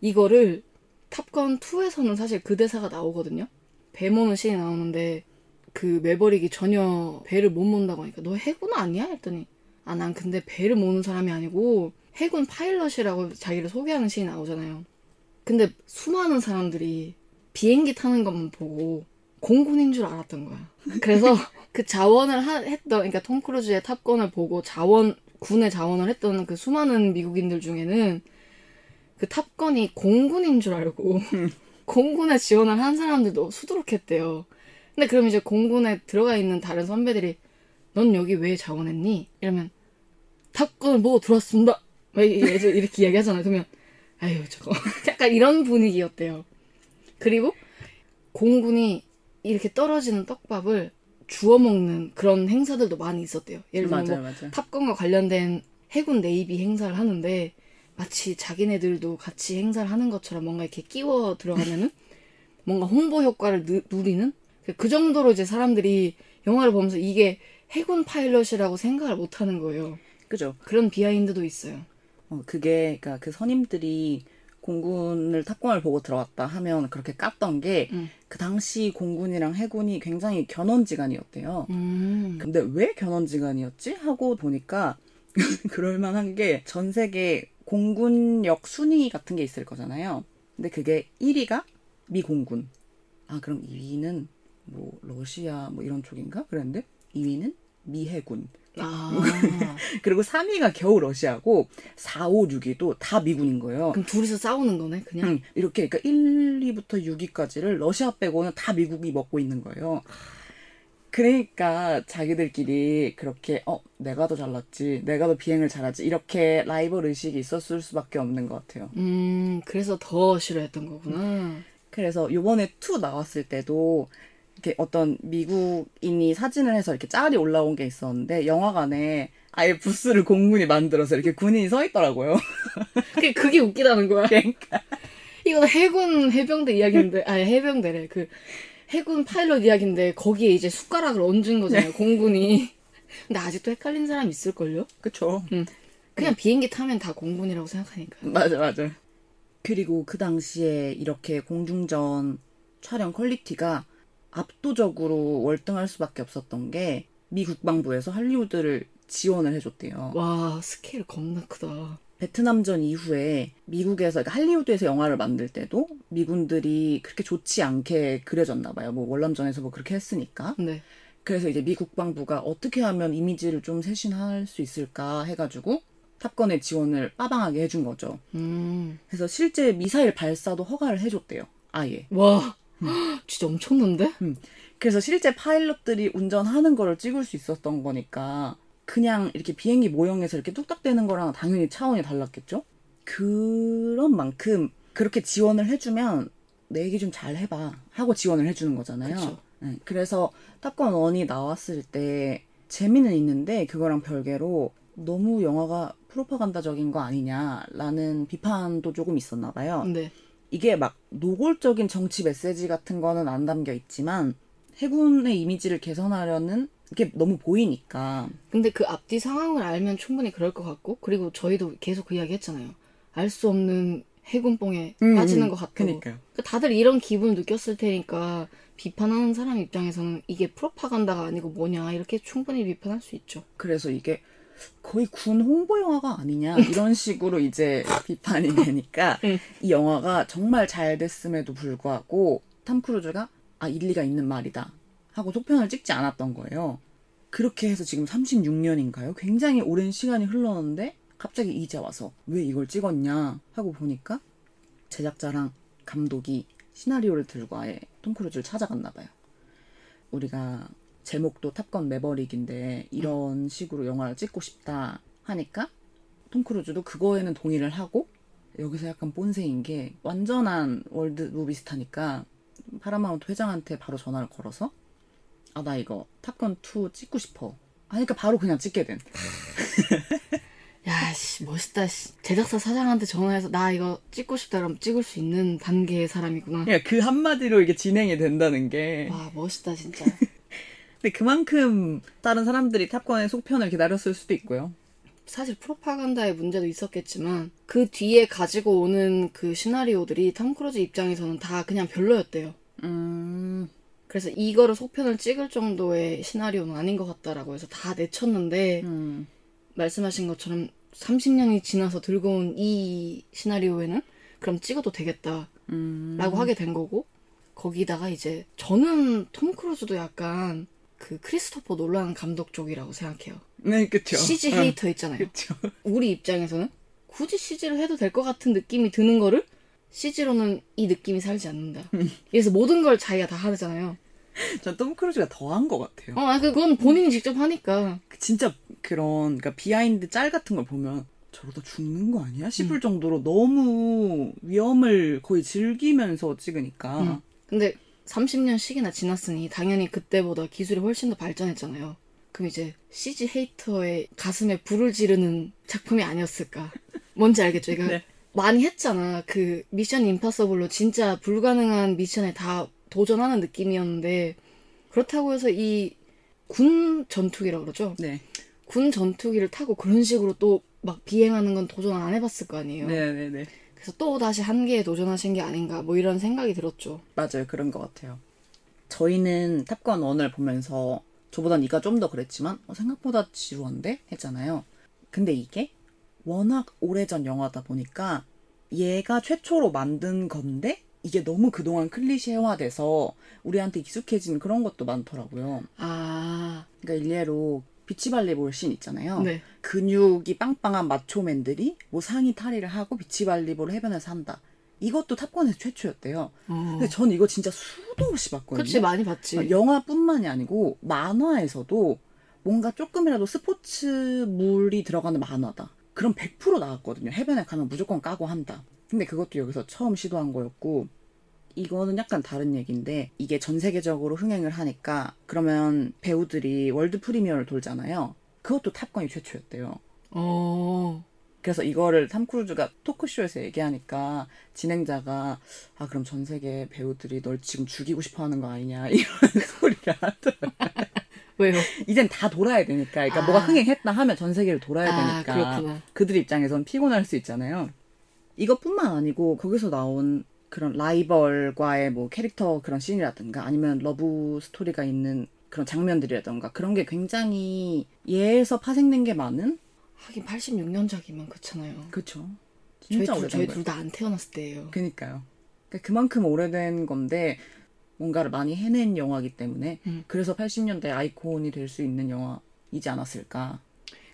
Speaker 2: 이거를 탑건 2에서는 사실 그 대사가 나오거든요. 배 모는 씬이 나오는데 그 매버릭이 전혀 배를 못 몬다고 하니까 너 해군 아니야? 했더니 아 난 근데 배를 모는 사람이 아니고 해군 파일럿이라고 자기를 소개하는 scene이 나오잖아요. 근데 수많은 사람들이 비행기 타는 것만 보고 공군인 줄 알았던 거야. 그래서 그 자원을 하- 했던, 그러니까 톰 크루즈의 탑건을 보고 자원, 군의 자원을 했던 그 수많은 미국인들 중에는 그 탑건이 공군인 줄 알고 공군에 지원을 한 사람들도 수두룩했대요. 근데 그럼 이제 공군에 들어가 있는 다른 선배들이 넌 여기 왜 자원했니? 이러면 탑건을 보고 들어왔습니다. 이제 이렇게 이야기하잖아요. 그러면 아유 저거 약간 이런 분위기였대요. 그리고 공군이 이렇게 떨어지는 떡밥을 주워 먹는 그런 행사들도 많이 있었대요. 예를 들면
Speaker 1: 맞아요,
Speaker 2: 뭐
Speaker 1: 맞아요.
Speaker 2: 탑건과 관련된 해군 네이비 행사를 하는데 마치 자기네들도 같이 행사를 하는 것처럼 뭔가 이렇게 끼워 들어가면은 뭔가 홍보 효과를 누, 누리는 그- 그 정도로 이제 사람들이 영화를 보면서 이게 해군 파일럿이라고 생각을 못 하는 거예요.
Speaker 1: 그죠?
Speaker 2: 그런 비하인드도 있어요.
Speaker 1: 어, 그게, 그니까 그 선임들이 공군을 탑건을 보고 들어왔다 하면 그렇게 깠던 게,
Speaker 2: 음.
Speaker 1: 그 당시 공군이랑 해군이 굉장히 견원지간이었대요.
Speaker 2: 음.
Speaker 1: 근데 왜 견원지간이었지? 하고 보니까, 그럴만한 게 전 세계 공군력 순위 같은 게 있을 거잖아요. 근데 그게 1위가 미 공군. 아, 그럼 2위는 뭐, 러시아 뭐 이런 쪽인가? 그랬는데, 2위는 미 해군.
Speaker 2: 아.
Speaker 1: 그리고 3위가 겨우 러시아고 4, 5, 6위도 다 미군인 거예요.
Speaker 2: 그럼 둘이서 싸우는 거네, 그냥.
Speaker 1: 응, 이렇게 그러니까 1, 2부터 6위까지를 러시아 빼고는 다 미국이 먹고 있는 거예요. 그러니까 자기들끼리 그렇게 어 내가 더 잘났지, 내가 더 비행을 잘하지 이렇게 라이벌 의식이 있었을 수밖에 없는 것 같아요.
Speaker 2: 음, 그래서 더 싫어했던 거구나.
Speaker 1: 그래서 요번에 2 나왔을 때도 이렇게 어떤 미국인이 사진을 해서 이렇게 짤이 올라온 게 있었는데 영화관에 아예 부스를 공군이 만들어서 이렇게 군인이 서 있더라고요.
Speaker 2: 그게, 그게 웃기다는 거야.
Speaker 1: 그러니까
Speaker 2: 이거는 해군 해병대 이야기인데, 아니, 해병대래. 그, 해군 파일럿 이야기인데, 거기에 이제 숟가락을 얹은 거잖아요, 공군이. 근데 아직도 헷갈린 사람 있을걸요?
Speaker 1: 그쵸.
Speaker 2: 그냥 비행기 타면 다 공군이라고 생각하니까.
Speaker 1: 맞아, 맞아. 그리고 그 당시에 이렇게 공중전 촬영 quality가 압도적으로 월등할 수밖에 없었던 게 미 국방부에서 할리우드를 지원을 해줬대요.
Speaker 2: 와, 스케일 겁나 크다.
Speaker 1: 베트남전 이후에 미국에서 그러니까 할리우드에서 영화를 만들 때도 미군들이 그렇게 좋지 않게 그려졌나 봐요. 뭐 월남전에서 뭐 그렇게 했으니까.
Speaker 2: 네.
Speaker 1: 그래서 이제 미 국방부가 어떻게 하면 이미지를 좀 쇄신할 수 있을까 해가지고 탑건의 지원을 빠방하게 해준 거죠.
Speaker 2: 음.
Speaker 1: 그래서 실제 미사일 발사도 허가를 해줬대요. 아예.
Speaker 2: 와, 진짜 엄청난데?
Speaker 1: 그래서 실제 파일럿들이 운전하는 거를 찍을 수 있었던 거니까 그냥 이렇게 비행기 모형에서 이렇게 뚝딱대는 거랑 당연히 차원이 달랐겠죠? 그런 만큼 그렇게 지원을 해주면 내 얘기 좀 잘 해봐 하고 지원을 해주는 거잖아요. 네, 그래서 탑건 1이 나왔을 때 재미는 있는데 그거랑 별개로 너무 영화가 프로파간다적인 거 아니냐라는 비판도 조금 있었나 봐요.
Speaker 2: 네.
Speaker 1: 이게 막 노골적인 정치 메시지 같은 거는 안 담겨 있지만 해군의 이미지를 개선하려는 게 너무 보이니까
Speaker 2: 근데 그 앞뒤 상황을 알면 충분히 그럴 것 같고, 그리고 저희도 계속 그 이야기 했잖아요. 알 수 없는 해군뽕에 빠지는 것 같다고.
Speaker 1: 그러니까요.
Speaker 2: 그러니까 다들 이런 기분을 느꼈을 테니까 비판하는 사람 입장에서는 이게 프로파간다가 아니고 뭐냐 이렇게 충분히 비판할 수 있죠.
Speaker 1: 그래서 이게 거의 군 홍보 영화가 아니냐 이런 식으로 이제 비판이 되니까
Speaker 2: 응.
Speaker 1: 이 영화가 정말 잘 됐음에도 불구하고 탐 크루즈가 아 일리가 있는 말이다 하고 속편을 찍지 않았던 거예요. 그렇게 해서 지금 36년인가요? 굉장히 오랜 시간이 흘렀는데 갑자기 이제 와서 왜 이걸 찍었냐 하고 보니까 제작자랑 감독이 시나리오를 들고 아예 톰 크루즈를 찾아갔나 봐요. 우리가 제목도 탑건 매버릭인데 이런 식으로 영화를 찍고 싶다 하니까 톰 크루즈도 그거에는 동의를 하고 여기서 약간 본새인 게 완전한 world movie star니까 파라마운트 회장한테 바로 전화를 걸어서 아 나 이거 탑건 2 찍고 싶어 하니까 바로 그냥 찍게 된
Speaker 2: 야, 씨, 멋있다, 씨. 제작사 사장한테 전화해서 나 이거 찍고 싶다 그러면 찍을 수 있는 단계의 사람이구나.
Speaker 1: 그러니까 그 한마디로 이게 진행이 된다는 게
Speaker 2: 와, 멋있다, 진짜.
Speaker 1: 근데 그만큼 다른 사람들이 탑건의 속편을 기다렸을 수도 있고요
Speaker 2: 사실 프로파간다의 문제도 있었겠지만 그 뒤에 가지고 오는 그 시나리오들이 탐 크루즈 입장에서는 다 그냥 별로였대요.
Speaker 1: 음
Speaker 2: 그래서 이거를 속편을 찍을 정도의 시나리오는 아닌 것 같다라고 해서 다 내쳤는데
Speaker 1: 음.
Speaker 2: 말씀하신 것처럼 30년이 지나서 들고 온 이 시나리오에는 그럼 찍어도 되겠다라고
Speaker 1: 음.
Speaker 2: 하게 된 거고 거기다가 이제 저는 톰 크루즈도 약간 그 크리스토퍼 놀란 감독 쪽이라고 생각해요.
Speaker 1: 네 그쵸
Speaker 2: CG
Speaker 1: 응,
Speaker 2: hater 있잖아요.
Speaker 1: 그쵸
Speaker 2: 우리 입장에서는 굳이 CG를 해도 될 것 같은 느낌이 드는 거를 CG로는 이 느낌이 살지 않는다. 그래서 모든 걸 자기가 다 하잖아요.
Speaker 1: 전 톰 크루즈가 더한 것 같아요
Speaker 2: 어, 아, 그건 본인이 직접 하니까.
Speaker 1: 진짜 그런 그러니까 behind 짤 같은 걸 보면 저러다 죽는 거 아니야? 싶을 정도로 너무 위험을 거의 즐기면서 찍으니까.
Speaker 2: 음. 근데 30년씩이나 지났으니 당연히 그때보다 기술이 훨씬 더 발전했잖아요. 그럼 이제 CG 헤이터의 가슴에 불을 지르는 작품이 아니었을까. 뭔지 알겠죠? 그러니까
Speaker 1: 네.
Speaker 2: 많이 했잖아. 그 미션 임파서블로 진짜 불가능한 미션에 다 도전하는 느낌이었는데 그렇다고 해서 이 군 전투기라고 그러죠?
Speaker 1: 네.
Speaker 2: 군 전투기를 타고 그런 식으로 또 막 비행하는 건 도전 안 해봤을 거 아니에요.
Speaker 1: 네네 네.
Speaker 2: 그래서 또 다시 한계에 도전하신 게 아닌가 뭐 이런 생각이 들었죠.
Speaker 1: 맞아요. 그런 것 같아요. 저희는 탑건 1을 보면서 저보단 이가 좀 더 그랬지만 어, 생각보다 지루한데? 했잖아요. 근데 이게 워낙 오래전 영화다 보니까 얘가 최초로 만든 건데 이게 너무 그동안 클리셰화돼서 우리한테 익숙해진 그런 것도 많더라고요.
Speaker 2: 아,
Speaker 1: 그러니까 일례로 비치발리볼 씬 있잖아요.
Speaker 2: 네.
Speaker 1: 근육이 빵빵한 마초맨들이 뭐 상의 탈의를 하고 비치발리볼 해변에서 한다. 이것도 탑건에서 최초였대요.
Speaker 2: 어.
Speaker 1: 근데 전 이거 진짜 수도 없이 봤거든요.
Speaker 2: 그렇지 많이 봤지.
Speaker 1: 영화뿐만이 아니고 만화에서도 뭔가 조금이라도 스포츠물이 들어가는 만화다. 그럼 100% 나왔거든요. 해변에 가면 무조건 까고 한다. 근데 그것도 여기서 처음 시도한 거였고 이거는 약간 다른 얘기인데 이게 전 세계적으로 흥행을 하니까 그러면 배우들이 world premiere를 돌잖아요. 그것도 탑건이 최초였대요.
Speaker 2: 어.
Speaker 1: 그래서 이거를 탐 크루즈가 토크쇼에서 얘기하니까 진행자가 아 그럼 전 세계 배우들이 널 지금 죽이고 싶어 하는 거 아니냐 이런 소리를 하더라고요.
Speaker 2: 왜요?
Speaker 1: 이젠 다 돌아야 되니까 그러니까
Speaker 2: 아.
Speaker 1: 뭐가 흥행했다 하면 전 세계를 돌아야
Speaker 2: 아,
Speaker 1: 되니까
Speaker 2: 그렇구나.
Speaker 1: 그들 입장에선 피곤할 수 있잖아요. 이것뿐만 아니고 거기서 나온 그런 라이벌과의 뭐 캐릭터 그런 씬이라든가 아니면 러브 스토리가 있는 그런 장면들이라든가 그런 게 굉장히 얘에서 파생된 게 많은
Speaker 2: 하긴 86년작이면 그렇잖아요. 저희
Speaker 1: 진짜
Speaker 2: 저희
Speaker 1: 거예요.
Speaker 2: 둘다 안 태어났을 때예요.
Speaker 1: 그니까요. 그러니까 그만큼 오래된 건데 뭔가를 많이 해낸 영화이기 때문에
Speaker 2: 음.
Speaker 1: 그래서 80년대 아이콘이 될 수 있는 영화이지 않았을까.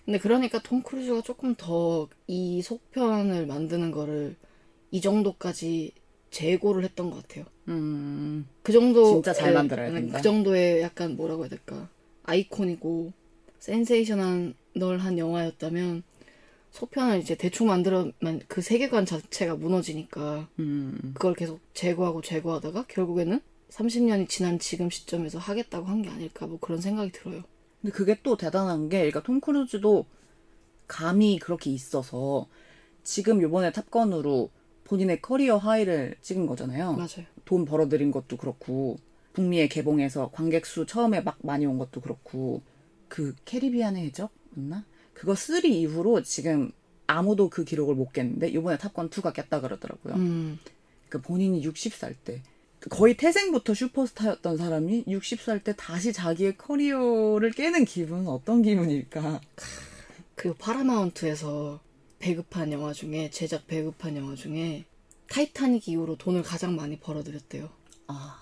Speaker 2: 근데 그러니까 톰 크루즈가 조금 더 이 속편을 만드는 거를 이 정도까지 재고를 했던 것 같아요.
Speaker 1: 음,
Speaker 2: 그 정도
Speaker 1: 진짜 잘 만들어야 된다.
Speaker 2: 그 정도의 약간 뭐라고 해야 될까 아이콘이고 센세이션한 널 한 영화였다면 속편을 이제 대충 만들어만 그 세계관 자체가 무너지니까
Speaker 1: 음,
Speaker 2: 그걸 계속 제거하고 제거하다가 결국에는 30년이 지난 지금 시점에서 하겠다고 한 게 아닐까 뭐 그런 생각이 들어요.
Speaker 1: 근데 그게 또 대단한 게, 그러니까 톰 크루즈도 감이 그렇게 있어서 지금 요번에 탑건으로 본인의 career high를 찍은 거잖아요.
Speaker 2: 맞아요.
Speaker 1: 돈 벌어들인 것도 그렇고 북미에 개봉해서 관객 수 처음에 막 많이 온 것도 그렇고 그 캐리비안의 해적 맞나? 그거 3 이후로 지금 아무도 그 기록을 못 깼는데 이번에 탑건 2가 깼다 그러더라고요.
Speaker 2: 음,
Speaker 1: 그 본인이 60살 때 거의 태생부터 슈퍼스타였던 사람이 60살 때 다시 자기의 career를 깨는 기분은 어떤 기분일까?
Speaker 2: 그리고 파라마운트에서 배급한 영화 중에 제작 배급한 영화 중에 타이타닉 이후로 돈을 가장 많이 벌어들였대요.
Speaker 1: 아,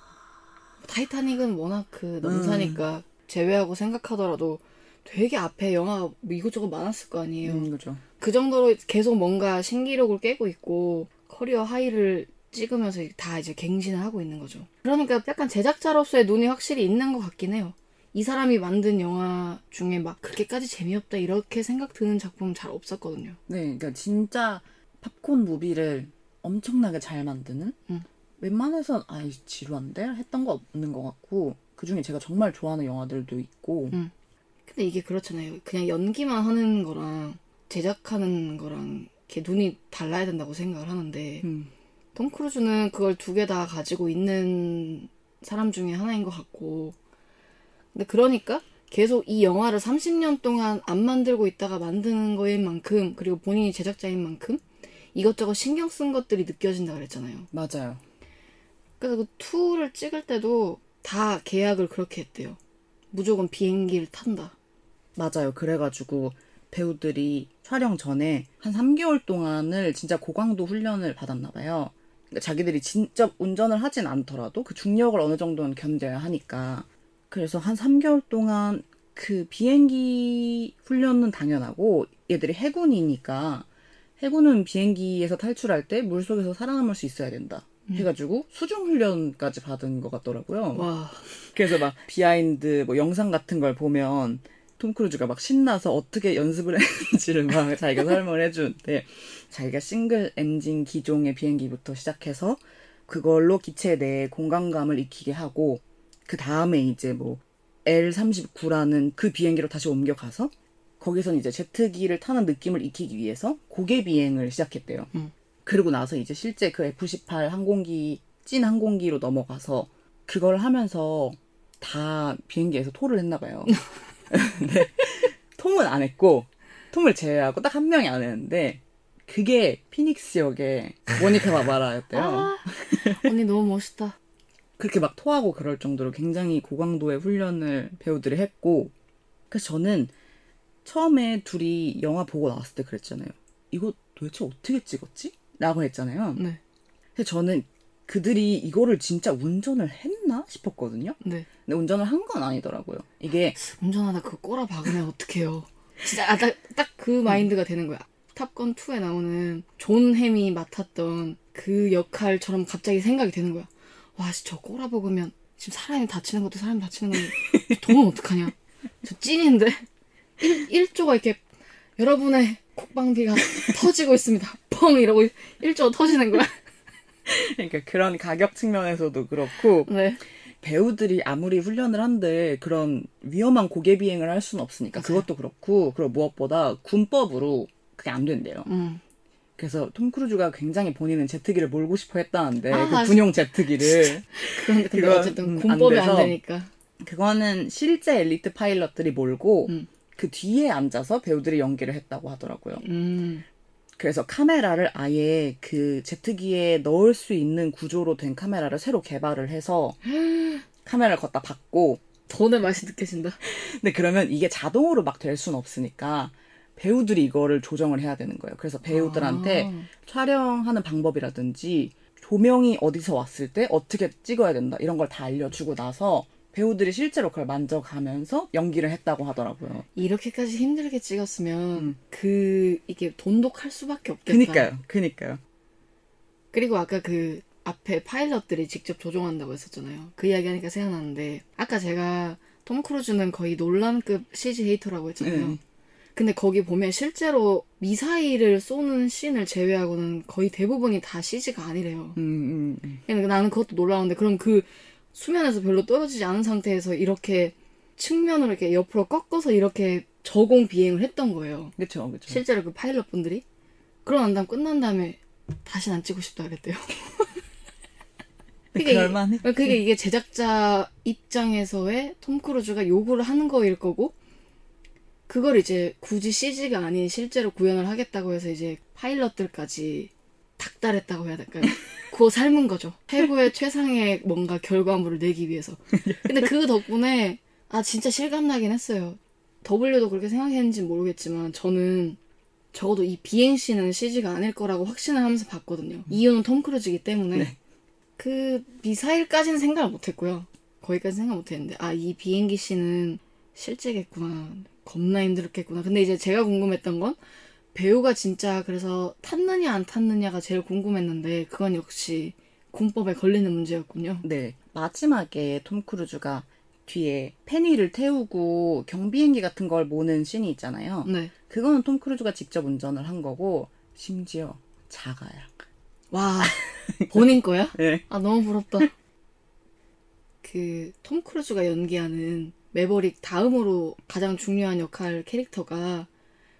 Speaker 2: 타이타닉은 워낙 그 넘사니까 제외하고 생각하더라도 되게 앞에 영화 뭐 이것저것 많았을 거 아니에요.
Speaker 1: 음, 그죠.
Speaker 2: 그 정도로 계속 뭔가 신기록을 깨고 있고 career high를 찍으면서 다 이제 갱신을 하고 있는 거죠. 그러니까 약간 제작자로서의 눈이 확실히 있는 것 같긴 해요. 이 사람이 만든 영화 중에 막 그렇게까지 재미없다 이렇게 생각 드는 작품 잘 없었거든요.
Speaker 1: 네, 그러니까 진짜 팝콘 무비를 엄청나게 잘 만드는
Speaker 2: 음.
Speaker 1: 웬만해선 아이 지루한데 했던 거 없는 것 같고 그 중에 제가 정말 좋아하는 영화들도 있고
Speaker 2: 음. 근데 이게 그렇잖아요. 그냥 연기만 하는 거랑 제작하는 거랑 이렇게 눈이 달라야 된다고 생각을 하는데
Speaker 1: 음,
Speaker 2: 톰 크루즈는 그걸 두 개 다 가지고 있는 사람 중에 하나인 것 같고 근데 그러니까 계속 이 영화를 30년 동안 안 만들고 있다가 만드는 거인 만큼 그리고 본인이 제작자인 만큼 이것저것 신경 쓴 것들이 느껴진다 그랬잖아요.
Speaker 1: 맞아요.
Speaker 2: 그래서 그 2를 찍을 때도 다 계약을 그렇게 했대요. 무조건 비행기를 탄다.
Speaker 1: 맞아요. 그래가지고 배우들이 촬영 전에 한 3개월 동안을 진짜 고강도 훈련을 받았나 봐요. 그러니까 자기들이 진짜 운전을 하진 않더라도 그 중력을 어느 정도는 견뎌야 하니까. 그래서 한 3개월 동안 그 비행기 훈련은 당연하고 얘들이 해군이니까 해군은 비행기에서 탈출할 때 물속에서 살아남을 수 있어야 된다. 해가지고 수중 훈련까지 받은 것 같더라고요.
Speaker 2: 와,
Speaker 1: 그래서 막 behind 뭐 영상 같은 걸 보면 톰 크루즈가 막 신나서 어떻게 연습을 했는지를 막 자기가 설명을 해주는데 자기가 싱글 엔진 기종의 비행기부터 시작해서 그걸로 기체 내에 공간감을 익히게 하고 그 다음에 이제 뭐 L39라는 그 비행기로 다시 옮겨가서 거기선 이제 제트기를 타는 느낌을 익히기 위해서 고개 비행을 시작했대요.
Speaker 2: 음.
Speaker 1: 그리고 나서 이제 실제 그 F18 항공기 찐 항공기로 넘어가서 그걸 하면서 다 비행기에서 토를 했나 봐요. 근데 톰은 안 했고 톰을 제외하고 딱 한 명이 안 했는데 그게 피닉스 역의 모니카 바바라였대요.
Speaker 2: 아, 언니 너무 멋있다.
Speaker 1: 그렇게 막 토하고 그럴 정도로 굉장히 고강도의 훈련을 배우들이 했고 그래서 저는 처음에 둘이 영화 보고 나왔을 때 그랬잖아요. 이거 도대체 어떻게 찍었지? 라고 했잖아요.
Speaker 2: 네,
Speaker 1: 근데 저는 그들이 이거를 진짜 운전을 했나 싶었거든요.
Speaker 2: 네.
Speaker 1: 근데 운전을 한 건 아니더라고요. 이게
Speaker 2: 운전하다 그거 꼬라 박으면 어떡해요. 진짜 아, 딱그 마인드가 되는 거야. 탑건 2에 나오는 존 햄이 맡았던 그 역할처럼 갑자기 생각이 되는 거야. 와, 씨, 저 꼬라 박으면 지금 사람이 다치는 것도 사람이 다치는 건데 돈은 어떡하냐. 저 찐인데 1, 1조가 이렇게 여러분의 콧방귀가 터지고 있습니다. 펑 이러고 1조가 터지는 거야.
Speaker 1: 그러니까 그런 가격 측면에서도 그렇고
Speaker 2: 네.
Speaker 1: 배우들이 아무리 훈련을 한데 그런 위험한 고개 비행을 할 수는 없으니까 그것도 그렇고 그리고 무엇보다 군법으로 그게 안 된대요.
Speaker 2: 음.
Speaker 1: 그래서 톰 크루즈가 굉장히 본인은 제트기를 몰고 싶어 했다는데
Speaker 2: 아,
Speaker 1: 그 군용 제트기를
Speaker 2: 그런데 근데
Speaker 1: 그건,
Speaker 2: 어쨌든
Speaker 1: 음,
Speaker 2: 군법이
Speaker 1: 안
Speaker 2: 안. 되니까.
Speaker 1: 그거는 실제 엘리트 파일럿들이 몰고
Speaker 2: 음.
Speaker 1: 그 뒤에 앉아서 배우들이 연기를 했다고 하더라고요.
Speaker 2: 음.
Speaker 1: 그래서 카메라를 아예 그 제트기에 넣을 수 있는 구조로 된 카메라를 새로 개발을 해서 카메라를 걷다 받고
Speaker 2: 돈의 맛이 느껴진다.
Speaker 1: 근데 그러면 이게 자동으로 막 될 수는 없으니까 배우들이 이거를 조정을 해야 되는 거예요. 그래서 배우들한테
Speaker 2: 아.
Speaker 1: 촬영하는 방법이라든지 조명이 어디서 왔을 때 어떻게 찍어야 된다 이런 걸 다 알려주고 나서 배우들이 실제로 그걸 만져가면서 연기를 했다고 하더라고요.
Speaker 2: 이렇게까지 힘들게 찍었으면
Speaker 1: 음.
Speaker 2: 그 이게 돈독할 수밖에 없겠다.
Speaker 1: 그니까요, 그니까요.
Speaker 2: 그리고 아까 그 앞에 파일럿들이 직접 조종한다고 했었잖아요. 그 이야기하니까 생각나는데 아까 제가 톰 크루즈는 거의 논란급 CG 헤이터라고 했잖아요.
Speaker 1: 네.
Speaker 2: 근데 거기 보면 실제로 미사일을 쏘는 씬을 제외하고는 거의 대부분이 다 CG가 아니래요.
Speaker 1: 음, 음, 음.
Speaker 2: 그러니까 나는 그것도 놀라운데 그럼 그 수면에서 별로 떨어지지 않은 상태에서 이렇게 측면으로 이렇게 옆으로 꺾어서 이렇게 저공 비행을 했던 거예요.
Speaker 1: 그쵸, 그쵸.
Speaker 2: 실제로 그 파일럿 분들이 그러고 난 다음 끝난 다음에 다시는 안 찍고 싶다 그랬대요. 그게,
Speaker 1: 그럴만해.
Speaker 2: 이- 그게 이게 제작자 입장에서의 톰 크루즈가 요구를 하는 거일 거고 그걸 이제 굳이 CG가 아닌 실제로 구현을 하겠다고 해서 이제 파일럿들까지 닥달했다고 해야 될까요? 그거 삶은 거죠. 최고의 최상의 뭔가 결과물을 내기 위해서. 근데 그 덕분에 아 진짜 실감나긴 했어요. W도 그렇게 생각했는지 모르겠지만 저는 적어도 이 비행씬은 CG가 아닐 거라고 확신을 하면서 봤거든요. 이유는 톰 크루즈이기 때문에
Speaker 1: 네.
Speaker 2: 그 미사일까지는 생각을 못했고요. 거기까지 생각 못했는데 아 이 비행기 씬은 실제겠구나. 겁나 힘들었겠구나. 근데 이제 제가 궁금했던 건 배우가 진짜 그래서 탔느냐 안 탔느냐가 제일 궁금했는데 그건 역시 군법에 걸리는 문제였군요.
Speaker 1: 네. 마지막에 톰 크루즈가 뒤에 페니를 태우고 경비행기 같은 걸 모는 씬이 있잖아요.
Speaker 2: 네.
Speaker 1: 그거는 톰 크루즈가 직접 운전을 한 거고 심지어 자가야.
Speaker 2: 와 본인 거야?
Speaker 1: 네.
Speaker 2: 아 너무 부럽다. 그 톰 크루즈가 연기하는 매버릭 다음으로 가장 중요한 역할 캐릭터가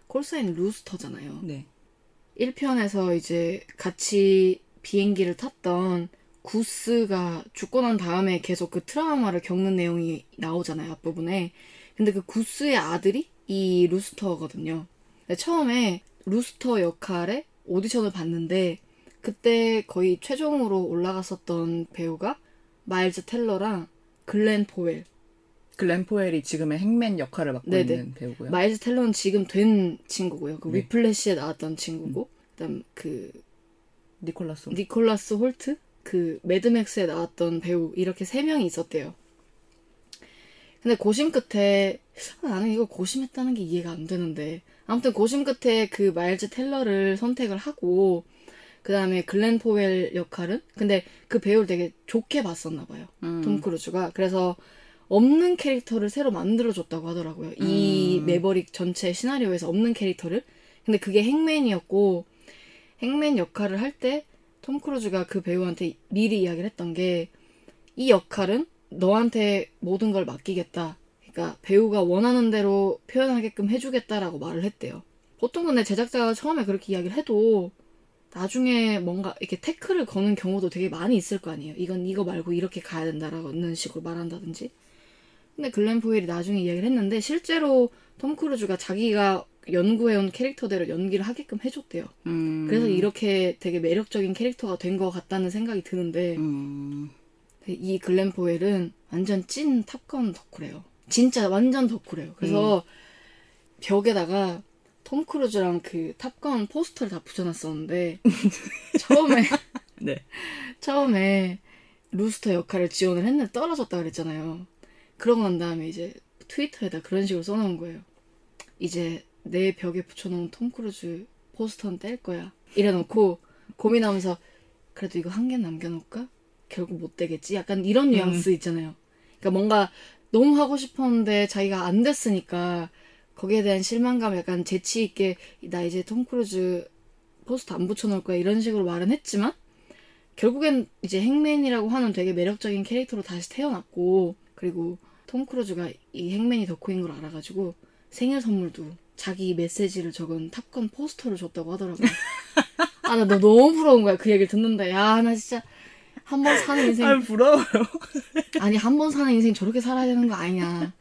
Speaker 2: 콜사인 루스터잖아요.
Speaker 1: 네.
Speaker 2: 1편에서 이제 같이 비행기를 탔던 구스가 죽고 난 다음에 계속 그 트라우마를 겪는 내용이 나오잖아요, 앞부분에. 근데 그 구스의 아들이 이 루스터거든요. 처음에 루스터 역할에 오디션을 봤는데 그때 거의 최종으로 올라갔었던 배우가 마일즈 텔러랑 글렌 포웰.
Speaker 1: 글렌 포웰이 지금의 행맨 역할을 맡고
Speaker 2: 네네.
Speaker 1: 있는 배우고요.
Speaker 2: 마일즈 텔러는 지금 된 친구고요. 그
Speaker 1: 네.
Speaker 2: 위플래시에 나왔던 친구고. 그다음 그
Speaker 1: 니콜라스.
Speaker 2: 니콜라스 홀트 그 매드맥스에 나왔던 배우 이렇게 세 명이 있었대요. 근데 고심 끝에 아, 나는 이거 고심했다는 게 이해가 안 되는데 아무튼 고심 끝에 그 마일즈 텔러를 선택을 하고 그 다음에 글렌 포웰 역할은 근데 그 배우를 되게 좋게 봤었나 봐요.
Speaker 1: 음.
Speaker 2: 톰 크루즈가 그래서 없는 캐릭터를 새로 만들어줬다고 하더라고요. 이
Speaker 1: 음.
Speaker 2: 매버릭 전체 시나리오에서 없는 캐릭터를. 근데 그게 행맨이었고 행맨 역할을 할 때 톰 크루즈가 그 배우한테 미리 이야기를 했던 게 이 역할은 너한테 모든 걸 맡기겠다. 그러니까 배우가 원하는 대로 표현하게끔 해주겠다라고 말을 했대요. 보통 근데 제작자가 처음에 그렇게 이야기를 해도 나중에 뭔가 이렇게 태클을 거는 경우도 되게 많이 있을 거 아니에요. 이건 이거 말고 이렇게 가야 된다라는 식으로 말한다든지. 근데 글렌 포웰이 나중에 이야기를 했는데 실제로 톰 크루즈가 자기가 연구해온 캐릭터대로 연기를 하게끔 해줬대요.
Speaker 1: 음.
Speaker 2: 그래서 이렇게 되게 매력적인 캐릭터가 된 것 같다는 생각이 드는데
Speaker 1: 음.
Speaker 2: 이 글렌 포웰은 완전 찐 탑건 덕후래요. 진짜 완전 덕후래요. 그래서 벽에다가 톰 크루즈랑 그 탑건 포스터를 다 붙여놨었는데 처음에
Speaker 1: 네.
Speaker 2: 처음에 루스터 역할을 지원을 했는데 떨어졌다 그랬잖아요. 그러고 난 다음에 이제 트위터에다 그런 식으로 써놓은 거예요. 이제 내 벽에 붙여놓은 톰 크루즈 포스터는 뗄 거야. 이래놓고 고민하면서 그래도 이거 한 개 남겨놓을까? 결국 못 되겠지? 약간 이런 뉘앙스 있잖아요. 그러니까 뭔가 너무 하고 싶었는데 자기가 안 됐으니까 거기에 대한 실망감 약간 재치 있게 나 이제 톰 크루즈 포스터 안 붙여놓을 거야 이런 식으로 말은 했지만 결국엔 이제 행맨이라고 하는 되게 매력적인 캐릭터로 다시 태어났고 그리고 톰 크루즈가 이 행맨이 덕후인 걸 알아가지고 생일 선물도 자기 메시지를 적은 탑건 포스터를 줬다고 하더라고요. 아, 나 너 너무 부러운 거야. 그 얘기를 듣는데. 야, 나 진짜 한 번 사는 인생
Speaker 1: 아 부러워요.
Speaker 2: 아니 한 번 사는 인생 저렇게 살아야 되는 거 아니냐.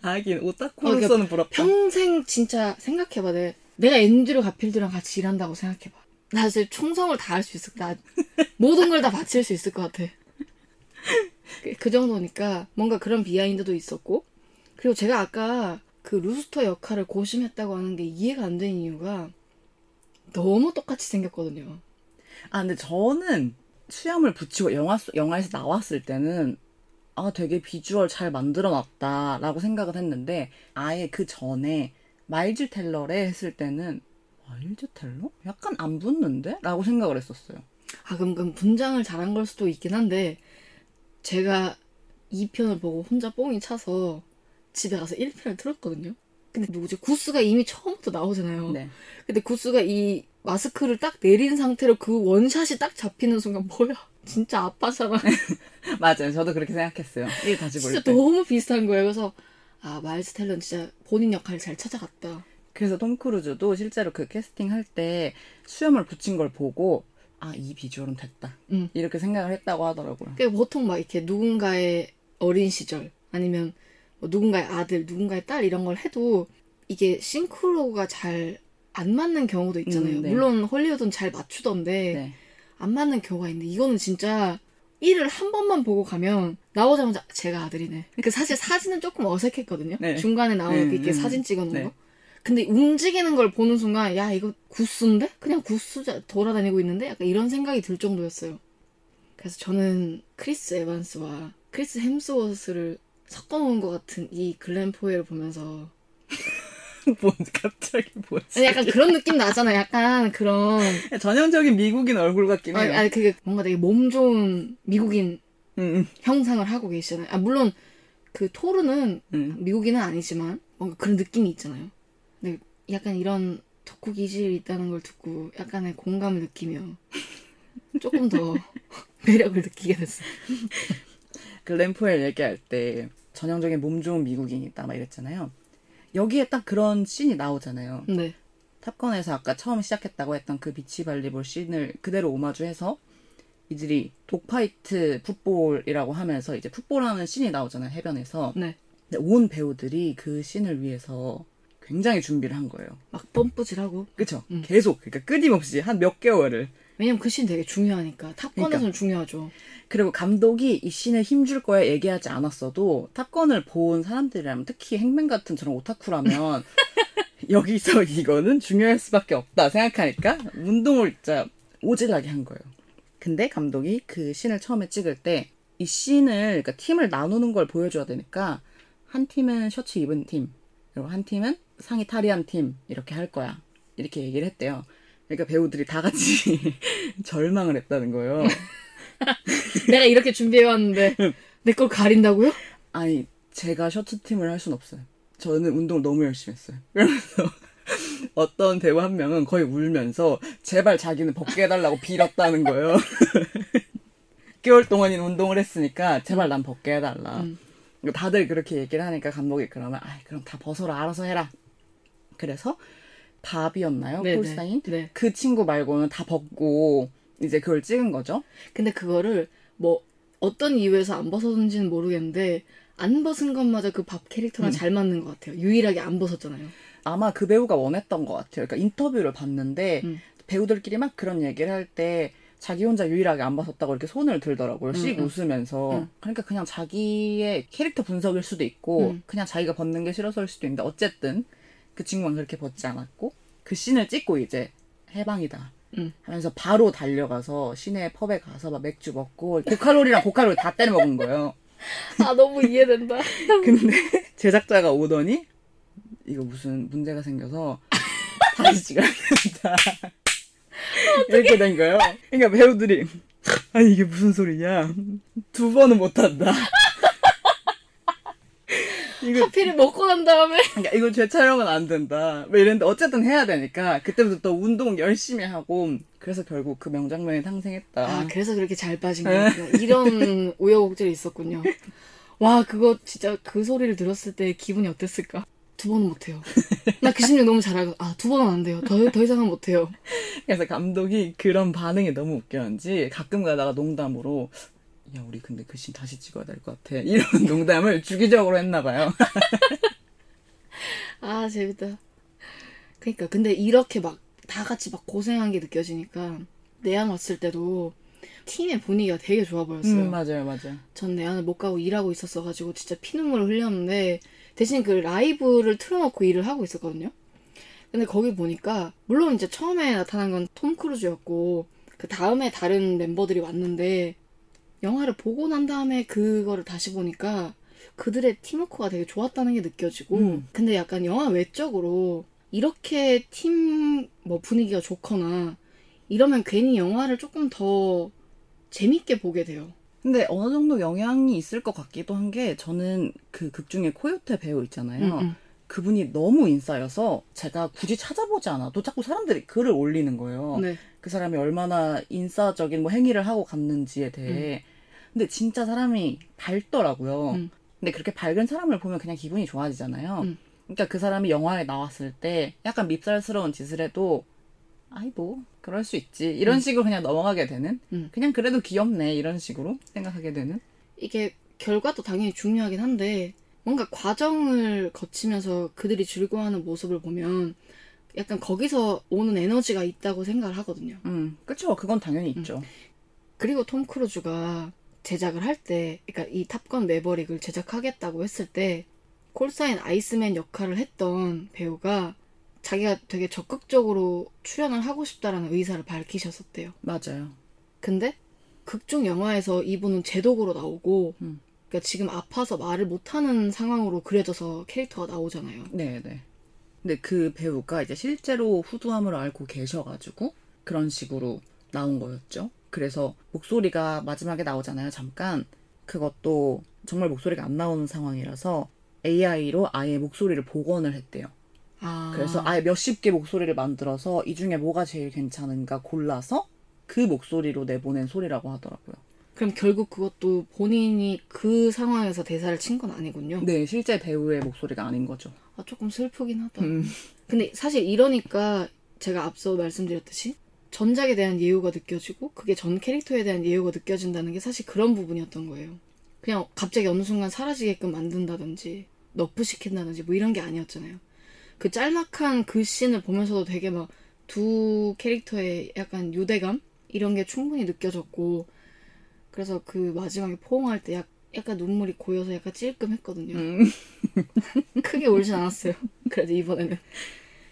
Speaker 1: 하긴
Speaker 2: 어,
Speaker 1: 오타쿠로서는
Speaker 2: 그러니까
Speaker 1: 부럽다.
Speaker 2: 평생 진짜 생각해봐. 내, 내가 앤드류 가필드랑 같이 일한다고 생각해봐. 나 진짜 충성을 다할 수 있을 나 모든 걸 다 바칠 수 있을 것 같아. 그, 그 정도니까 뭔가 그런 비하인드도 있었고 그리고 제가 아까 그 루스터 역할을 고심했다고 하는 게 이해가 안 되는 이유가 너무 똑같이 생겼거든요.
Speaker 1: 아 근데 저는 수염을 붙이고 영화 속- 영화에서 나왔을 때는 아 되게 비주얼 잘 만들어놨다라고 생각을 했는데 아예 그 전에 마일즈 텔러라 했을 때는 마일즈 텔러? 약간 안 붙는데? 라고 생각을 했었어요.
Speaker 2: 아, 그럼, 그럼 분장을 잘한 걸 수도 있긴 한데, 제가 2편을 보고 혼자 뽕이 차서 집에 가서 1편을 틀었거든요? 근데 누구지? 구스가 이미 처음부터 나오잖아요.
Speaker 1: 네.
Speaker 2: 근데 구스가 이 마스크를 딱 내린 상태로 그 원샷이 딱 잡히는 순간, 뭐야? 진짜 아빠잖아.
Speaker 1: 맞아요. 저도 그렇게 생각했어요. 1 다시 볼
Speaker 2: 진짜
Speaker 1: 때.
Speaker 2: 너무 비슷한 거예요. 그래서, 아, 마일스 텔런 진짜 본인 역할을 잘 찾아갔다.
Speaker 1: 그래서 톰 크루즈도 실제로 그 캐스팅 할 때 수염을 붙인 걸 보고 아 이 비주얼은 됐다.
Speaker 2: 음.
Speaker 1: 이렇게 생각을 했다고 하더라고요.
Speaker 2: 그러니까 보통 막 이렇게 누군가의 어린 시절 아니면 뭐 누군가의 아들, 누군가의 딸 이런 걸 해도 이게 싱크로가 잘 안 맞는 경우도 있잖아요.
Speaker 1: 음, 네.
Speaker 2: 물론 헐리우드는 잘 맞추던데
Speaker 1: 네.
Speaker 2: 안 맞는 경우가 있는데 이거는 진짜 1을 한 번만 보고 가면 나오자마자 쟤가 아들이네. 그러니까 사실 사진은 조금 어색했거든요.
Speaker 1: 네.
Speaker 2: 중간에 나오는
Speaker 1: 음,
Speaker 2: 이렇게
Speaker 1: 음,
Speaker 2: 사진 찍어놓은
Speaker 1: 네.
Speaker 2: 거. 근데 움직이는 걸 보는 순간 야 이거 구스인데? 그냥 구스 돌아다니고 있는데? 약간 이런 생각이 들 정도였어요. 그래서 저는 크리스 에반스와 크리스 햄스워스를 섞어놓은 것 같은 이 글렌 포웰을 보면서
Speaker 1: 뭔 갑자기 뭐지?
Speaker 2: 아니, 약간 그런 느낌 나잖아. 약간 그런
Speaker 1: 전형적인 미국인 얼굴 같긴 해요.
Speaker 2: 아니, 아니 그게 뭔가 되게 몸 좋은 미국인
Speaker 1: 음, 음,
Speaker 2: 형상을 하고 계시잖아요. 아 물론 그 토르는
Speaker 1: 음.
Speaker 2: 미국인은 아니지만 뭔가 그런 느낌이 있잖아요. 약간 이런 덕후 기질이 있다는 걸 듣고 약간의 공감을 느끼며 조금 더 매력을 느끼게 됐어요.
Speaker 1: 글렌포엘 얘기할 때 전형적인 몸 좋은 미국인이다 막 이랬잖아요. 여기에 딱 그런 씬이 나오잖아요.
Speaker 2: 네.
Speaker 1: 탑건에서 아까 처음 시작했다고 했던 그 비치 발리볼 씬을 그대로 오마주해서 이들이 dogfight football이라고 하면서 이제 풋볼하는 씬이 나오잖아요 해변에서.
Speaker 2: 네.
Speaker 1: 온 배우들이 그 씬을 위해서 굉장히 준비를 한 거예요.
Speaker 2: 막 펌프질하고.
Speaker 1: 그쵸?
Speaker 2: 음.
Speaker 1: 계속 그러니까 끊임없이 한 몇 개월을.
Speaker 2: 왜냐면 그 씬 되게 중요하니까. 탑건에서는
Speaker 1: 그러니까.
Speaker 2: 중요하죠.
Speaker 1: 그리고 감독이 이 씬에 힘줄 거야 얘기하지 않았어도 탑건을 본 사람들이라면 특히 행맨 같은 저런 오타쿠라면 여기서 이거는 중요할 수밖에 없다 생각하니까 운동을 진짜 오질하게 한 거예요. 근데 감독이 그 씬을 처음에 찍을 때 이 씬을 그러니까 팀을 나누는 걸 보여줘야 되니까 한 팀은 셔츠 입은 팀 그리고 한 팀은 상의 탈의한 팀 이렇게 할 거야 이렇게 얘기를 했대요. 그러니까 배우들이 다 같이 절망을 했다는 거예요.
Speaker 2: 내가 이렇게 준비해왔는데 내 걸 가린다고요?
Speaker 1: 아니 제가 셔츠 팀을 할 순 없어요. 저는 운동을 너무 열심히 했어요. 그러면서 어떤 배우 한 명은 거의 울면서 제발 자기는 벗게 해달라고 빌었다는 거예요. 6개월 동안인 운동을 했으니까 제발 난 벗게 해달라.
Speaker 2: 음.
Speaker 1: 다들 그렇게 얘기를 하니까 감독이 그러면 아 그럼 다 벗어라 알아서 해라. 그래서 밥이었나요?
Speaker 2: 네네.
Speaker 1: 콜사인?
Speaker 2: 네.
Speaker 1: 그 친구 말고는 다 벗고 이제 그걸 찍은 거죠.
Speaker 2: 근데 그거를 뭐 어떤 이유에서 안 벗었는지는 모르겠는데 안 벗은 것마저 그 밥 캐릭터랑 잘 맞는 것 같아요. 유일하게 안 벗었잖아요.
Speaker 1: 아마 그 배우가 원했던 것 같아요. 그러니까 인터뷰를 봤는데
Speaker 2: 음.
Speaker 1: 배우들끼리 막 그런 얘기를 할 때 자기 혼자 유일하게 안 벗었다고 이렇게 손을 들더라고요. 씩
Speaker 2: 음, 음.
Speaker 1: 웃으면서.
Speaker 2: 음.
Speaker 1: 그러니까 그냥 자기의 캐릭터 분석일 수도 있고
Speaker 2: 음.
Speaker 1: 그냥 자기가 벗는 게 싫어서일 수도 있는데 어쨌든 그 친구는 그렇게 벗지 않았고 그 씬을 찍고 이제 해방이다.
Speaker 2: 음.
Speaker 1: 하면서 바로 달려가서 시내 펍에 가서 막 맥주 먹고 고칼로리랑 고칼로리 다 때려 먹은 거예요.
Speaker 2: 아 너무 이해된다.
Speaker 1: 근데 제작자가 오더니 이거 무슨 문제가 생겨서 다시 찍어야 된다. 이렇게 된 거예요. 그러니까 배우들이 아니 이게 무슨 소리냐 두 번은 못한다. 이거
Speaker 2: 하필이 먹고 난 다음에
Speaker 1: 그러니까 이거 재촬영은 안 된다. 뭐 이랬는데 어쨌든 해야 되니까 그때부터 또 운동 열심히 하고 그래서 결국 그 명장면이 탄생했다.
Speaker 2: 아 그래서 그렇게 잘 빠진 거구나. 이런 우여곡절이 있었군요. 와 그거 진짜 그 소리를 들었을 때 기분이 어땠을까? 두 번은 못해요. 나 그 심리 너무 잘 알고 아 두 번은 안 돼요. 더, 더 이상은 못해요.
Speaker 1: 그래서 감독이 그런 반응이 너무 웃겼는지 가끔 가다가 농담으로 야 우리 근데 그씬 다시 찍어야 될 것 같아 이런 농담을 주기적으로 했나 봐요.
Speaker 2: 아 재밌다. 그러니까 근데 이렇게 막 다 같이 막 고생한 게 느껴지니까 내한 왔을 때도 팀의 분위기가 되게 좋아 보였어요.
Speaker 1: 음 맞아요 맞아요.
Speaker 2: 전 내한을 못 가고 일하고 있었어가지고 진짜 피눈물을 흘렸는데 대신 그 라이브를 틀어놓고 일을 하고 있었거든요. 근데 거기 보니까 물론 이제 처음에 나타난 건 톰 크루즈였고 그 다음에 다른 멤버들이 왔는데 영화를 보고 난 다음에 그거를 다시 보니까 그들의 팀워크가 되게 좋았다는 게 느껴지고
Speaker 1: 음.
Speaker 2: 근데 약간 영화 외적으로 이렇게 팀 뭐 분위기가 좋거나 이러면 괜히 영화를 조금 더 재밌게 보게 돼요.
Speaker 1: 근데 어느 정도 영향이 있을 것 같기도 한 게 저는 그 극 중에 코요테 배우 있잖아요.
Speaker 2: 음, 음.
Speaker 1: 그분이 너무 인싸여서 제가 굳이 찾아보지 않아도 자꾸 사람들이 글을 올리는 거예요.
Speaker 2: 네.
Speaker 1: 그 사람이 얼마나 인싸적인 뭐 행위를 하고 갔는지에 대해. 근데 진짜 사람이 밝더라고요.
Speaker 2: 음.
Speaker 1: 근데 그렇게 밝은 사람을 보면 그냥 기분이 좋아지잖아요.
Speaker 2: 음.
Speaker 1: 그러니까 그 사람이 영화에 나왔을 때 약간 밉살스러운 짓을 해도 아이 뭐 그럴 수 있지 이런 식으로 그냥 넘어가게 되는
Speaker 2: 음.
Speaker 1: 그냥 그래도 귀엽네 이런 식으로 생각하게 되는
Speaker 2: 이게 결과도 당연히 중요하긴 한데 뭔가 과정을 거치면서 그들이 즐거워하는 모습을 보면 약간 거기서 오는 에너지가 있다고 생각을 하거든요.
Speaker 1: 음 그쵸 그건 당연히 있죠
Speaker 2: 그리고 톰 크루즈가 제작을 할 때, 그러니까 이 탑건 매버릭을 제작하겠다고 했을 때 콜사인 아이스맨 역할을 했던 배우가 자기가 되게 적극적으로 출연을 하고 싶다라는 의사를 밝히셨었대요.
Speaker 1: 맞아요
Speaker 2: 근데 극중 영화에서 이분은 제독으로 나오고
Speaker 1: 음.
Speaker 2: 그러니까 지금 아파서 말을 못하는 상황으로 그려져서 캐릭터가 나오잖아요.
Speaker 1: 네 네 근데 그 배우가 이제 실제로 후두함을 앓고 계셔가지고 그런 식으로 나온 거였죠 그래서 목소리가 마지막에 나오잖아요 잠깐 그것도 정말 목소리가 안 나오는 상황이라서 AI로 아예 목소리를 복원을 했대요
Speaker 2: 아,
Speaker 1: 그래서 아예 몇십 개 목소리를 만들어서 이 중에 뭐가 제일 괜찮은가 골라서 그 목소리로 내보낸 소리라고 하더라고요.
Speaker 2: 그럼 결국 그것도 본인이 그 상황에서 대사를 친 건 아니군요.
Speaker 1: 네, 실제 배우의 목소리가 아닌 거죠.
Speaker 2: 아, 조금 슬프긴 하다.
Speaker 1: 음.
Speaker 2: 근데 사실 이러니까 제가 앞서 말씀드렸듯이 전작에 대한 예우가 느껴지고 그게 전 캐릭터에 대한 예우가 느껴진다는 게 사실 그런 부분이었던 거예요. 그냥 갑자기 어느 순간 사라지게끔 만든다든지 너프 시킨다든지 뭐 이런 게 아니었잖아요. 그 짤막한 그 씬을 보면서도 되게 막 두 캐릭터의 약간 유대감 이런 게 충분히 느껴졌고 그래서 그 마지막에 포옹할 때 약, 약간 눈물이 고여서 약간 찔끔했거든요.
Speaker 1: 음.
Speaker 2: 크게 울진 않았어요. 그래도 이번에는.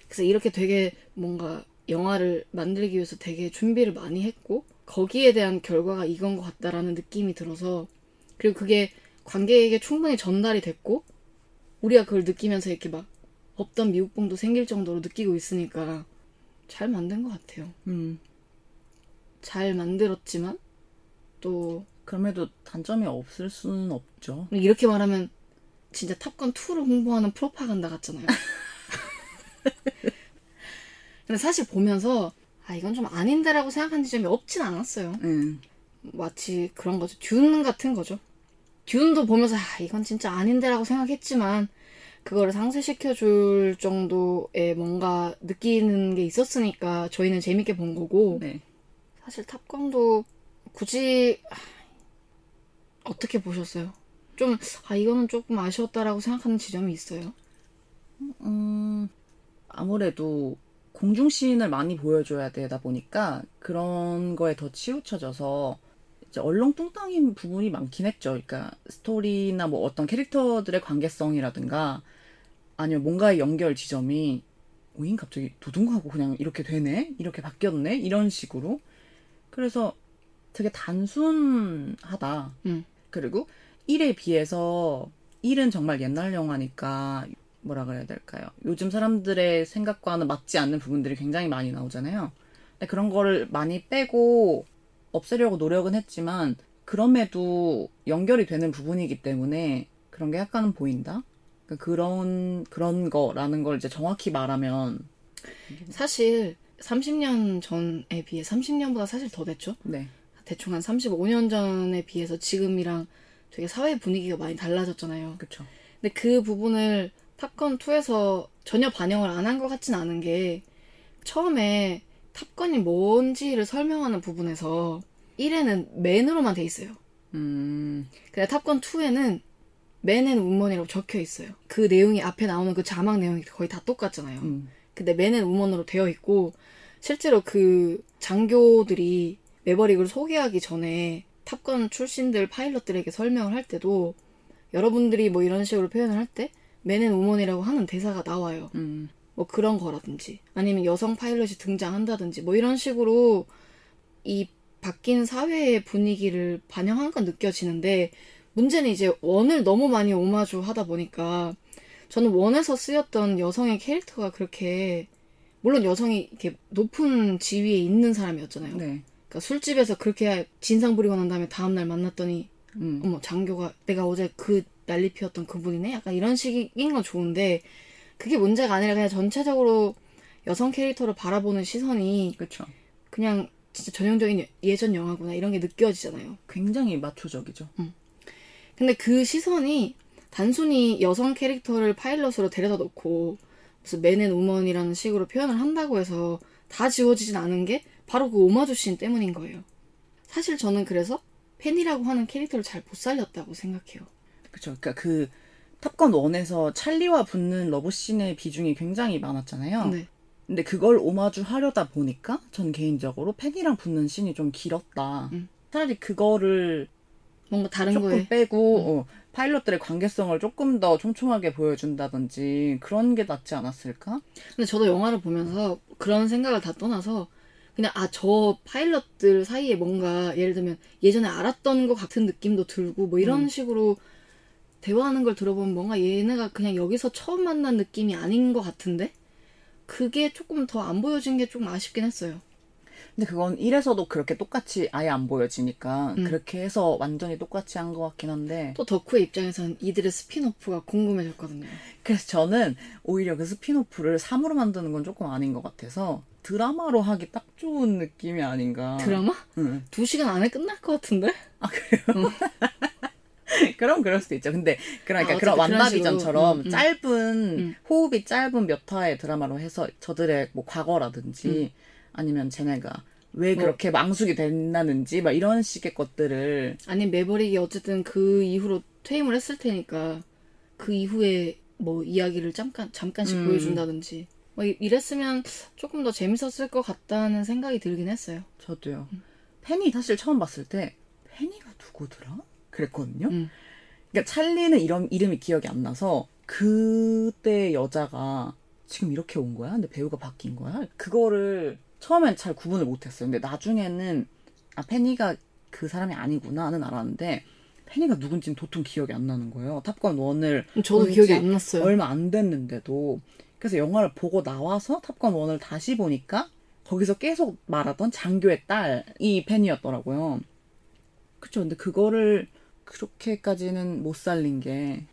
Speaker 2: 그래서 이렇게 되게 뭔가 영화를 만들기 위해서 되게 준비를 많이 했고 거기에 대한 결과가 이건 것 같다라는 느낌이 들어서 그리고 그게 관객에게 충분히 전달이 됐고 우리가 그걸 느끼면서 이렇게 막 없던 미국봉도 생길 정도로 느끼고 있으니까 잘 만든 것 같아요.
Speaker 1: 음.
Speaker 2: 잘 만들었지만 또
Speaker 1: 그럼에도 단점이 없을 수는 없죠.
Speaker 2: 이렇게 말하면 진짜 탑건 2를 홍보하는 프로파간다 같잖아요. 근데 사실 보면서 아 이건 좀 아닌데라고 생각한 지점이 없진 않았어요.
Speaker 1: 음.
Speaker 2: 마치 그런 거죠. 듄 같은 거죠. 듄도 보면서 아 이건 진짜 아닌데라고 생각했지만 그거를 상쇄시켜 줄 정도의 뭔가 느끼는 게 있었으니까 저희는 재밌게 본 거고
Speaker 1: 네.
Speaker 2: 사실 탑건도 굳이 아, 어떻게 보셨어요? 좀 아 이거는 조금 아쉬웠다라고 생각하는 지점이 있어요.
Speaker 1: 음, 아무래도 공중씬을 많이 보여줘야 되다 보니까 그런 거에 더 치우쳐져서 이제 얼렁뚱땅인 부분이 많긴 했죠. 그러니까 스토리나 뭐 어떤 캐릭터들의 관계성이라든가 아니면 뭔가의 연결 지점이 오잉 갑자기 두둥하고 그냥 이렇게 되네? 이렇게 바뀌었네? 이런 식으로. 그래서 되게 단순하다.
Speaker 2: 음.
Speaker 1: 그리고 1에 비해서 1은 정말 옛날 영화니까 뭐라 그래야 될까요? 요즘 사람들의 생각과는 맞지 않는 부분들이 굉장히 많이 나오잖아요. 근데 그런 거를 많이 빼고 없애려고 노력은 했지만 그럼에도 연결이 되는 부분이기 때문에 그런 게 약간은 보인다. 그러니까 그런 그런 거라는 걸 이제 정확히 말하면
Speaker 2: 사실 30년 전에 비해 30년보다 사실 더 됐죠.
Speaker 1: 네,
Speaker 2: 대충 한 35년 전에 비해서 지금이랑 되게 사회 분위기가 많이 달라졌잖아요.
Speaker 1: 그렇죠.
Speaker 2: 근데 그 부분을 탑건 2에서 전혀 반영을 안 한 것 같진 않은 게 처음에 탑건이 뭔지를 설명하는 부분에서 1에는 맨으로만 돼 있어요.
Speaker 1: 음,
Speaker 2: 근데 탑건 2에는 맨앤 우먼이라고 적혀 있어요. 그 내용이 앞에 나오는 그 자막 내용이 거의 다 똑같잖아요.
Speaker 1: 음,
Speaker 2: 근데 맨앤 우먼으로 되어 있고 실제로 그 장교들이 매버릭을 소개하기 전에 탑건 출신들 파일럿들에게 설명을 할 때도 여러분들이 뭐 이런 식으로 표현을 할 때 맨앤 우먼이라고 하는 대사가 나와요.
Speaker 1: 음,
Speaker 2: 뭐 그런 거라든지 아니면 여성 파일럿이 등장한다든지 뭐 이런 식으로 이 바뀐 사회의 분위기를 반영한 건 느껴지는데 문제는 이제 원을 너무 많이 오마주 하다 보니까 저는 원에서 쓰였던 여성의 캐릭터가 그렇게 물론 여성이 이렇게 높은 지위에 있는 사람이었잖아요.
Speaker 1: 네,
Speaker 2: 그러니까 술집에서 그렇게 진상 부리고 난 다음에 다음날 만났더니
Speaker 1: 음,
Speaker 2: 어머 장교가 내가 어제 그 난리 피웠던 그분이네 약간 이런 식인 건 좋은데 그게 문제가 아니라 그냥 전체적으로 여성 캐릭터를 바라보는 시선이
Speaker 1: 그렇죠.
Speaker 2: 그냥 진짜 전형적인 예전 영화구나 이런 게 느껴지잖아요.
Speaker 1: 굉장히 마초적이죠.
Speaker 2: 근데 그 시선이 단순히 여성 캐릭터를 파일럿으로 데려다 놓고 무슨 man and woman이라는 식으로 표현을 한다고 해서 다 지워지진 않은 게 바로 그 오마주 씬 때문인 거예요. 사실 저는 그래서 페니라고 하는 캐릭터를 잘 못 살렸다고 생각해요.
Speaker 1: 그렇죠. 그러니까 그 탑건 1에서 찰리와 붙는 러브씬의 비중이 굉장히 많았잖아요.
Speaker 2: 네.
Speaker 1: 근데 그걸 오마주 하려다 보니까 전 개인적으로 페니랑 붙는 씬이 좀 길었다.
Speaker 2: 음.
Speaker 1: 차라리 그거를
Speaker 2: 뭔가 다른
Speaker 1: 조금
Speaker 2: 거에
Speaker 1: 빼고 어, 파일럿들의 관계성을 조금 더 촘촘하게 보여준다든지 그런 게 낫지 않았을까?
Speaker 2: 근데 저도 영화를 보면서 그런 생각을 다 떠나서 그냥 아 저 파일럿들 사이에 뭔가 예를 들면 예전에 알았던 것 같은 느낌도 들고 뭐 이런
Speaker 1: 음.
Speaker 2: 식으로 대화하는 걸 들어보면 뭔가 얘네가 그냥 여기서 처음 만난 느낌이 아닌 것 같은데 그게 조금 더 안 보여진 게 좀 아쉽긴 했어요.
Speaker 1: 근데 그건 1에서도 그렇게 똑같이 아예 안 보여지니까
Speaker 2: 음.
Speaker 1: 그렇게 해서 완전히 똑같이 한 것 같긴 한데
Speaker 2: 또 덕후의 입장에선 이들의 스핀오프가 궁금해졌거든요.
Speaker 1: 그래서 저는 오히려 그 스핀오프를 3으로 만드는 건 조금 아닌 것 같아서 드라마로 하기 딱 좋은 느낌이 아닌가.
Speaker 2: 드라마?
Speaker 1: 응.
Speaker 2: 두 시간 안에 끝날 것 같은데?
Speaker 1: 아 그래요? 그럼 그럴 수도 있죠. 근데 그러니까
Speaker 2: 아,
Speaker 1: 그런
Speaker 2: 식으로. 음, 음.
Speaker 1: 짧은
Speaker 2: 음.
Speaker 1: 호흡이 짧은 몇 화의 드라마로 해서 저들의 뭐 과거라든지 아니면 쟤네가 왜
Speaker 2: 음. 뭐.
Speaker 1: 그렇게 망숙이 됐나는지 막 이런 식의 것들을
Speaker 2: 아니 매버릭이 어쨌든 그 이후로 퇴임을 했을 테니까 그 이후에 뭐 이야기를 잠깐 잠깐씩
Speaker 1: 음.
Speaker 2: 보여준다든지 뭐 이- 이랬으면 조금 더 재밌었을 것 같다는 생각이 들긴 했어요.
Speaker 1: 저도요.
Speaker 2: 음.
Speaker 1: 페니 사실 처음 봤을 때 페니가 누구더라? 그랬거든요.
Speaker 2: 음.
Speaker 1: 그러니까 찰리는 이런 이름이 기억이 안 나서 그때 여자가 지금 이렇게 온 거야? 근데 배우가 바뀐 거야? 그거를 처음엔 잘 구분을 못했어요. 근데 나중에는 아 페니가 그 사람이 아니구나는 알았는데 페니가 누군지는 도통 기억이 안 나는 거예요. 탑건 1을
Speaker 2: 저도
Speaker 1: 본지
Speaker 2: 기억이 안 났어요.
Speaker 1: 얼마 안 됐는데도 그래서 영화를 보고 나와서 탑건 1을 다시 보니까 거기서 계속 말하던 장교의 딸이 팬이었더라고요. 그쵸. 근데 그거를 그렇게까지는 못 살린 게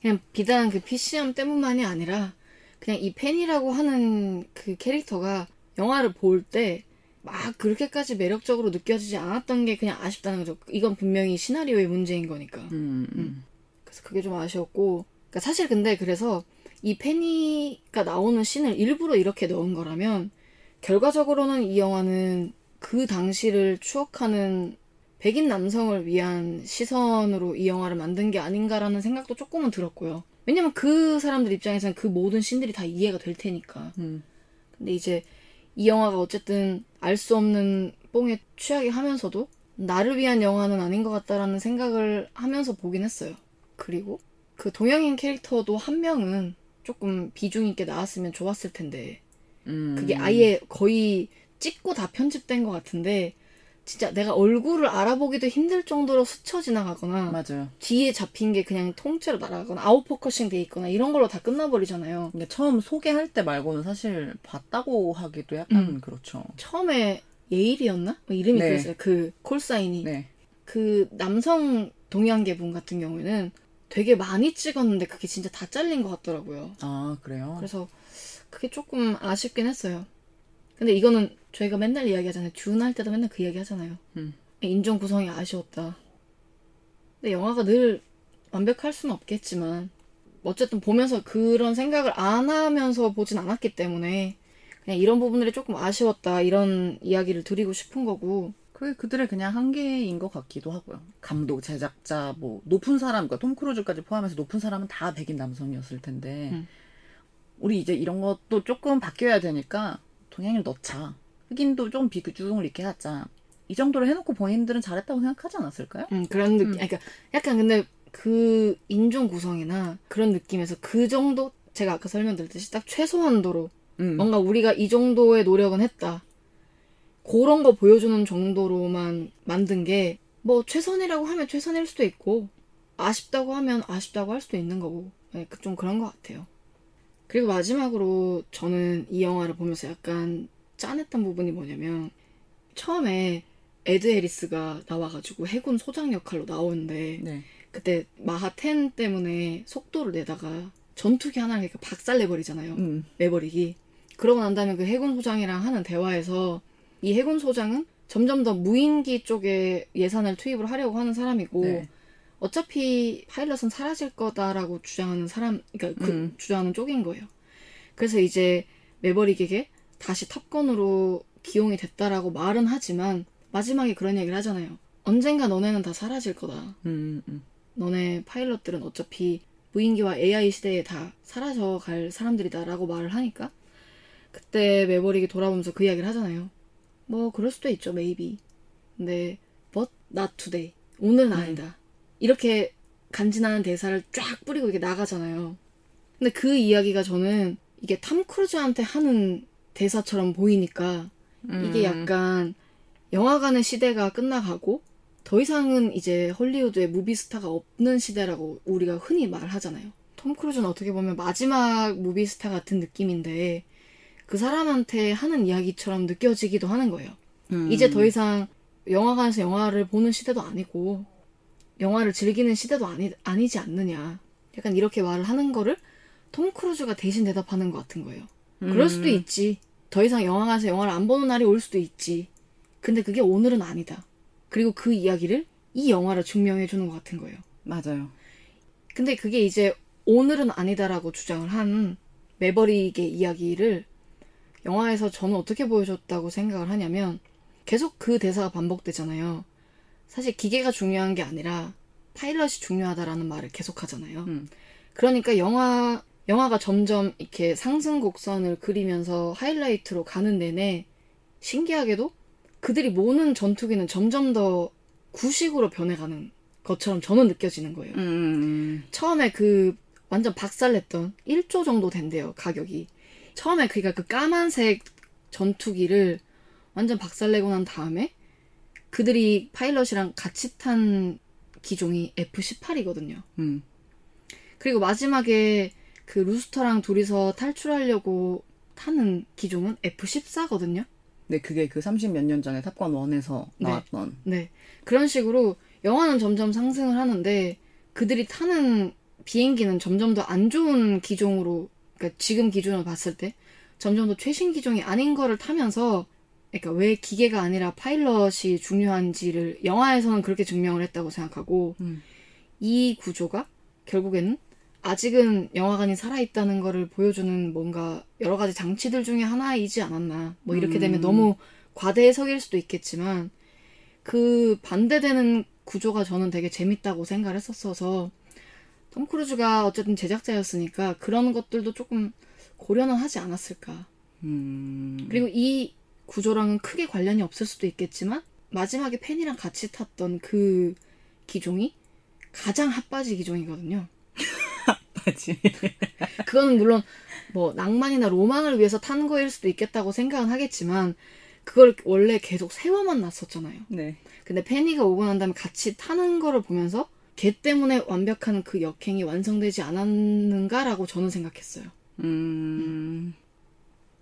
Speaker 2: 그냥 비단 그 PCM 때문만이 아니라 그냥 이 팬이라고 하는 그 캐릭터가 영화를 볼 때 막 그렇게까지 매력적으로 느껴지지 않았던 게 그냥 아쉽다는 거죠. 이건 분명히 시나리오의 문제인 거니까.
Speaker 1: 음, 음.
Speaker 2: 그래서 그게 좀 아쉬웠고. 그러니까 사실 근데 그래서 이 페니가 나오는 씬을 일부러 이렇게 넣은 거라면 결과적으로는 이 영화는 그 당시를 추억하는 백인 남성을 위한 시선으로 이 영화를 만든 게 아닌가라는 생각도 조금은 들었고요. 왜냐면 그 사람들 입장에서는 그 모든 씬들이 다 이해가 될 테니까.
Speaker 1: 음.
Speaker 2: 근데 이제 이 영화가 어쨌든 알 수 없는 뽕에 취하게 하면서도 나를 위한 영화는 아닌 것 같다라는 생각을 하면서 보긴 했어요. 그리고 그 동양인 캐릭터도 한 명은 조금 비중 있게 나왔으면 좋았을 텐데
Speaker 1: 음.
Speaker 2: 그게 아예 거의 찍고 다 편집된 것 같은데 진짜 내가 얼굴을 알아보기도 힘들 정도로 스쳐 지나가거나
Speaker 1: 맞아요.
Speaker 2: 뒤에 잡힌 게 그냥 통째로 날아가거나 아웃포커싱 돼 있거나 이런 걸로 다 끝나버리잖아요.
Speaker 1: 근데 처음 소개할 때 말고는 사실 봤다고 하기도 약간
Speaker 2: 음.
Speaker 1: 그렇죠.
Speaker 2: 처음에 예일이었나? 뭐 이름이
Speaker 1: 네.
Speaker 2: 그랬어요. 그 콜사인이.
Speaker 1: 네.
Speaker 2: 그 남성 동양계 분 같은 경우에는 되게 많이 찍었는데 그게 진짜 다 잘린 것 같더라고요.
Speaker 1: 아 그래요.
Speaker 2: 그래서 그게 조금 아쉽긴 했어요. 근데 이거는 저희가 맨날 이야기하잖아요. 준할 때도 맨날 그 이야기 하잖아요.
Speaker 1: 음.
Speaker 2: 인종 구성이 아쉬웠다. 근데 영화가 늘 완벽할 수는 없겠지만 어쨌든 보면서 그런 생각을 안 하면서 보진 않았기 때문에 그냥 이런 부분들이 조금 아쉬웠다 이런 이야기를 드리고 싶은 거고
Speaker 1: 그게 그들의 그냥 한계인 것 같기도 하고요. 감독, 제작자, 뭐 높은 사람, 그러니까 톰 크루즈까지 포함해서 높은 사람은 다 백인 남성이었을 텐데
Speaker 2: 음.
Speaker 1: 우리 이제 이런 것도 조금 바뀌어야 되니까 동양인을 넣자. 흑인도 좀 비중을 있게 하자. 이 정도로 해놓고 본인들은 잘했다고 생각하지 않았을까요?
Speaker 2: 음, 그런 느낌. 그러니까 약간 근데 그 인종 구성이나 그런 느낌에서 그 정도 제가 아까 설명드렸듯이 딱 최소한도로
Speaker 1: 음.
Speaker 2: 뭔가 우리가 이 정도의 노력은 했다. 그런 거 보여주는 정도로만 만든 게 뭐 최선이라고 하면 최선일 수도 있고 아쉽다고 하면 아쉽다고 할 수도 있는 거고 네, 그- 좀 그런 것 같아요. 그리고 마지막으로 저는 이 영화를 보면서 약간 짠했던 부분이 뭐냐면 처음에 에드 해리스가 나와가지고 해군 소장 역할로 나오는데
Speaker 1: 네.
Speaker 2: 그때 마하 10 때문에 속도를 내다가 전투기 하나를 이렇게 박살 내버리잖아요.
Speaker 1: 음.
Speaker 2: 매버릭이. 그러고 난 다음에 그 해군 소장이랑 하는 대화에서 이 해군 소장은 점점 더 무인기 쪽에 예산을 투입을 하려고 하는 사람이고
Speaker 1: 네.
Speaker 2: 어차피 파일럿은 사라질 거다라고 주장하는 사람, 그러니까 그
Speaker 1: 음.
Speaker 2: 주장하는 쪽인 거예요. 그래서 이제 매버릭에게 다시 탑건으로 기용이 됐다라고 말은 하지만 마지막에 그런 얘기를 하잖아요. 언젠가 너네는 다 사라질 거다.
Speaker 1: 음, 음.
Speaker 2: 너네 파일럿들은 어차피 무인기와 AI 시대에 다 사라져 갈 사람들이다라고 말을 하니까 그때 매버릭이 돌아보면서 그 이야기를 하잖아요. 뭐 그럴 수도 있죠, maybe. 근데 but not today. 오늘은 아니다. 이렇게 간지나는 대사를 쫙 뿌리고 이렇게 나가잖아요. 근데 그 이야기가 저는 이게 탐 크루즈한테 하는 대사처럼 보이니까 이게
Speaker 1: 음.
Speaker 2: 약간 영화관의 시대가 끝나가고 더 이상은 이제 헐리우드에 무비스타가 없는 시대라고 우리가 흔히 말하잖아요. 톰 크루즈는 어떻게 보면 마지막 무비스타 같은 느낌인데 그 사람한테 하는 이야기처럼 느껴지기도 하는 거예요.
Speaker 1: 음.
Speaker 2: 이제 더 이상 영화관에서 영화를 보는 시대도 아니고 영화를 즐기는 시대도 아니, 아니지 않느냐. 약간 이렇게 말을 하는 거를 톰 크루즈가 대신 대답하는 것 같은 거예요. 그럴 수도
Speaker 1: 음.
Speaker 2: 있지. 더 이상 영화관에서 영화를 안 보는 날이 올 수도 있지. 근데 그게 오늘은 아니다. 그리고 그 이야기를 이 영화로 증명해 주는 것 같은 거예요.
Speaker 1: 맞아요.
Speaker 2: 근데 그게 이제 오늘은 아니다라고 주장을 한 매버릭의 이야기를 영화에서 저는 어떻게 보여줬다고 생각을 하냐면 계속 그 대사가 반복되잖아요. 사실 기계가 중요한 게 아니라 파일럿이 중요하다라는 말을 계속 하잖아요.
Speaker 1: 음.
Speaker 2: 그러니까 영화 영화가 점점 이렇게 상승 곡선을 그리면서 하이라이트로 가는 내내 신기하게도 그들이 모는 전투기는 점점 더 구식으로 변해가는 것처럼 저는 느껴지는 거예요.
Speaker 1: 음, 음.
Speaker 2: 처음에 그 완전 박살냈던 1조 정도 된대요 가격이 처음에 그니까 그 까만색 전투기를 완전 박살내고 난 다음에 그들이 파일럿이랑 같이 탄 기종이 F-18이거든요
Speaker 1: 음.
Speaker 2: 그리고 마지막에 그 루스터랑 둘이서 탈출하려고 타는 기종은 F-14거든요
Speaker 1: 네, 그게 그 30 몇 년 전에 탑건 1에서
Speaker 2: 네.
Speaker 1: 나왔던.
Speaker 2: 네. 그런 식으로 영화는 점점 상승을 하는데 그들이 타는 비행기는 점점 더 안 좋은 기종으로 그러니까 지금 기준으로 봤을 때 점점 더 최신 기종이 아닌 거를 타면서 그러니까 왜 기계가 아니라 파일럿이 중요한지를 영화에서는 그렇게 증명을 했다고 생각하고
Speaker 1: 음.
Speaker 2: 이 구조가 결국에는 아직은 영화관이 살아있다는 거를 보여주는 뭔가 여러 가지 장치들 중에 하나이지 않았나. 뭐 이렇게 되면
Speaker 1: 음.
Speaker 2: 너무 과대해석일 수도 있겠지만 그 반대되는 구조가 저는 되게 재밌다고 생각을 했었어서 톰 크루즈가 어쨌든 제작자였으니까 그런 것들도 조금 고려는 하지 않았을까.
Speaker 1: 음.
Speaker 2: 그리고 이 구조랑은 크게 관련이 없을 수도 있겠지만 마지막에 팬이랑 같이 탔던 그 기종이 가장 핫바지 기종이거든요.
Speaker 1: 맞지.
Speaker 2: 그거는 물론 뭐 낭만이나 로망을 위해서 타는 거일 수도 있겠다고 생각은 하겠지만 그걸 원래 계속 세워만 놨었잖아요.
Speaker 1: 네.
Speaker 2: 근데 페니가 오고 난 다음에 같이 타는 거를 보면서 걔 때문에 완벽한 그 역행이 완성되지 않았는가라고 저는 생각했어요.
Speaker 1: 음.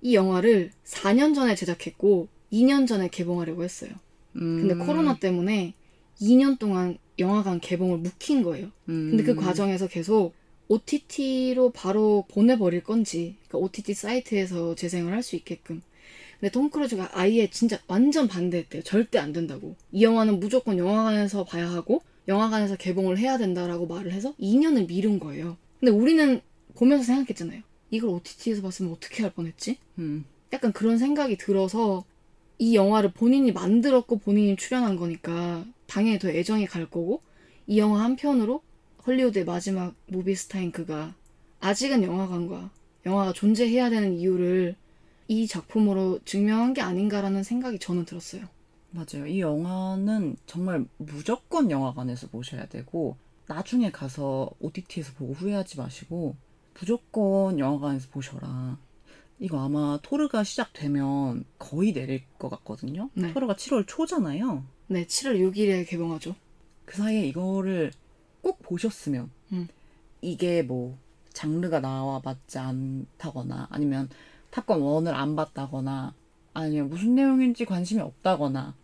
Speaker 2: 이 영화를 4년 전에 제작했고 2년 전에 개봉하려고 했어요. 근데
Speaker 1: 음.
Speaker 2: 코로나 때문에 2년 동안 영화관 개봉을 묵힌 거예요. 근데 그
Speaker 1: 음.
Speaker 2: 과정에서 계속 OTT로 바로 보내버릴 건지, 그러니까 OTT 사이트에서 재생을 할 수 있게끔. 근데 톰 크루즈가 아예 진짜 완전 반대했대요. 절대 안 된다고. 이 영화는 무조건 영화관에서 봐야 하고, 영화관에서 개봉을 해야 된다라고 말을 해서 2년을 미룬 거예요. 근데 우리는 보면서 생각했잖아요. 이걸 OTT에서 봤으면 어떻게 할 뻔했지?
Speaker 1: 음.
Speaker 2: 약간 그런 생각이 들어서 이 영화를 본인이 만들었고 본인이 출연한 거니까 당연히 더 애정이 갈 거고 이 영화 한편으로 헐리우드의 마지막 무비스타잉크가 아직은 영화관과 영화가 존재해야 되는 이유를 이 작품으로 증명한 게 아닌가라는 생각이 저는 들었어요.
Speaker 1: 맞아요. 이 영화는 정말 무조건 영화관에서 보셔야 되고 나중에 가서 OTT에서 보고 후회하지 마시고 무조건 영화관에서 보셔라. 이거 아마 토르가 시작되면 거의 내릴 것 같거든요.
Speaker 2: 네.
Speaker 1: 토르가 7월 초잖아요.
Speaker 2: 네, 7월 6일에 개봉하죠.
Speaker 1: 그 사이에 이거를 꼭 보셨으면
Speaker 2: 음.
Speaker 1: 이게 뭐 장르가 나와 맞지 않다거나 아니면 탑건 1을 안 봤다거나 아니면 무슨 내용인지 관심이 없다거나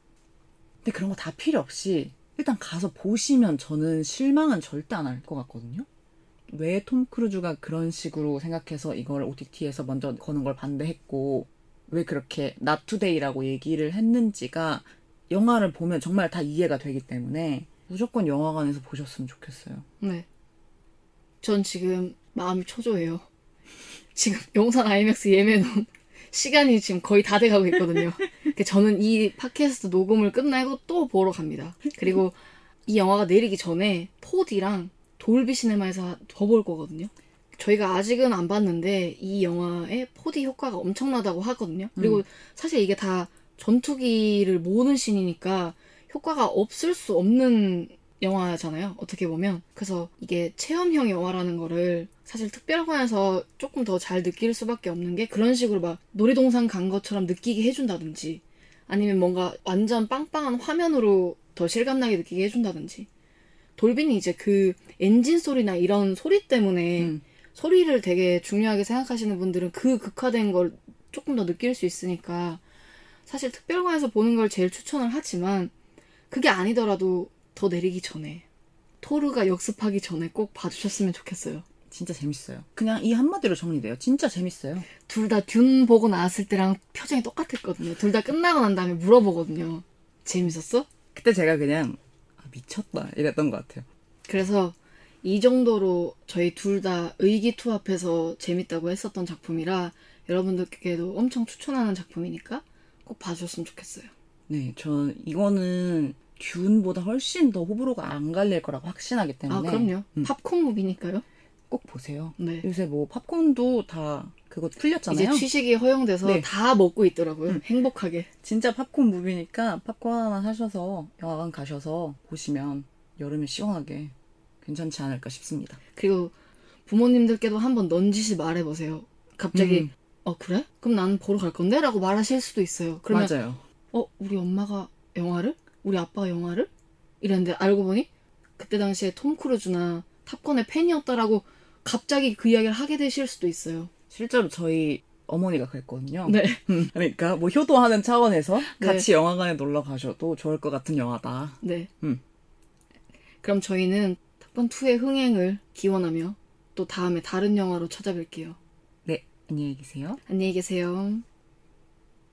Speaker 1: 근데 그런 거 다 필요 없이 일단 가서 보시면 저는 실망은 절대 안 할 것 같거든요. 왜 톰 크루즈가 그런 식으로 생각해서 이걸 OTT에서 먼저 거는 걸 반대했고 왜 그렇게 today라고 얘기를 했는지가 영화를 보면 정말 다 이해가 되기 때문에 무조건 영화관에서 보셨으면 좋겠어요.
Speaker 2: 네. 전 지금 마음이 초조해요. 지금 용산 아이맥스 예매는 시간이 지금 거의 다 돼가고 있거든요. 그러니까 저는 이 팟캐스트 녹음을 끝내고 또 보러 갑니다. 그리고 이 영화가 내리기 전에 4D랑 돌비 시네마에서 더 볼 거거든요. 저희가 아직은 안 봤는데 이 영화의 4D 효과가 엄청나다고 하거든요. 그리고 사실 이게 다 전투기를 모으는 씬이니까 효과가 없을 수 없는 영화잖아요. 어떻게 보면. 그래서 이게 체험형 영화라는 거를 사실 특별관에서 조금 더 잘 느낄 수밖에 없는 게 그런 식으로 막 놀이동산 간 것처럼 느끼게 해준다든지 아니면 뭔가 완전 빵빵한 화면으로 더 실감나게 느끼게 해준다든지 돌비는 이제 그 엔진 소리나 이런 소리 때문에
Speaker 1: 음.
Speaker 2: 소리를 되게 중요하게 생각하시는 분들은 그 극화된 걸 조금 더 느낄 수 있으니까 사실 특별관에서 보는 걸 제일 추천을 하지만 그게 아니더라도 더 내리기 전에 토르가 역습하기 전에 꼭 봐주셨으면 좋겠어요.
Speaker 1: 진짜 재밌어요. 그냥 이 한마디로 정리돼요. 진짜 재밌어요.
Speaker 2: 둘 다 듄 보고 나왔을 때랑 표정이 똑같았거든요. 둘 다 끝나고 난 다음에 물어보거든요. 재밌었어?
Speaker 1: 그때 제가 그냥 아, 미쳤다 이랬던 것 같아요.
Speaker 2: 그래서 이 정도로 저희 둘 다 의기투합해서 재밌다고 했었던 작품이라 여러분들께도 엄청 추천하는 작품이니까 꼭 봐주셨으면 좋겠어요.
Speaker 1: 네, 저 이거는 듀운보다 훨씬 더 호불호가 안 갈릴 거라고 확신하기
Speaker 2: 아
Speaker 1: 때문에
Speaker 2: 그럼요.
Speaker 1: 음,
Speaker 2: 팝콘 무비니까요.
Speaker 1: 꼭 보세요.
Speaker 2: 네.
Speaker 1: 요새 뭐 팝콘도 다 그거 풀렸잖아요.
Speaker 2: 이제 취식이 허용돼서
Speaker 1: 네.
Speaker 2: 다 먹고 있더라고요.
Speaker 1: 음.
Speaker 2: 행복하게.
Speaker 1: 진짜 팝콘 무비니까 팝콘 하나 사셔서 영화관 가셔서 보시면 여름에 시원하게 괜찮지 않을까 싶습니다.
Speaker 2: 그리고 부모님들께도 한번 넌지시 말해보세요. 갑자기
Speaker 1: 음,
Speaker 2: 어 그래? 그럼 나는 보러 갈 건데? 라고 말하실 수도 있어요. 그러면
Speaker 1: 맞아요.
Speaker 2: 어 우리 엄마가 영화를? 우리 아빠가 영화를? 이랬는데 알고 보니 그때 당시에 톰 크루즈나 탑건의 팬이었다라고 갑자기 그 이야기를 하게 되실 수도 있어요.
Speaker 1: 실제로 저희 어머니가 그랬거든요.
Speaker 2: 네.
Speaker 1: 음, 그러니까 뭐 효도하는 차원에서
Speaker 2: 네.
Speaker 1: 같이 영화관에 놀러 가셔도 좋을 것 같은 영화다.
Speaker 2: 네.
Speaker 1: 음.
Speaker 2: 그럼 저희는 탑건 2의 흥행을 기원하며 또 다음에 다른 영화로 찾아뵐게요.
Speaker 1: 네, 안녕히 계세요.
Speaker 2: 안녕히 계세요.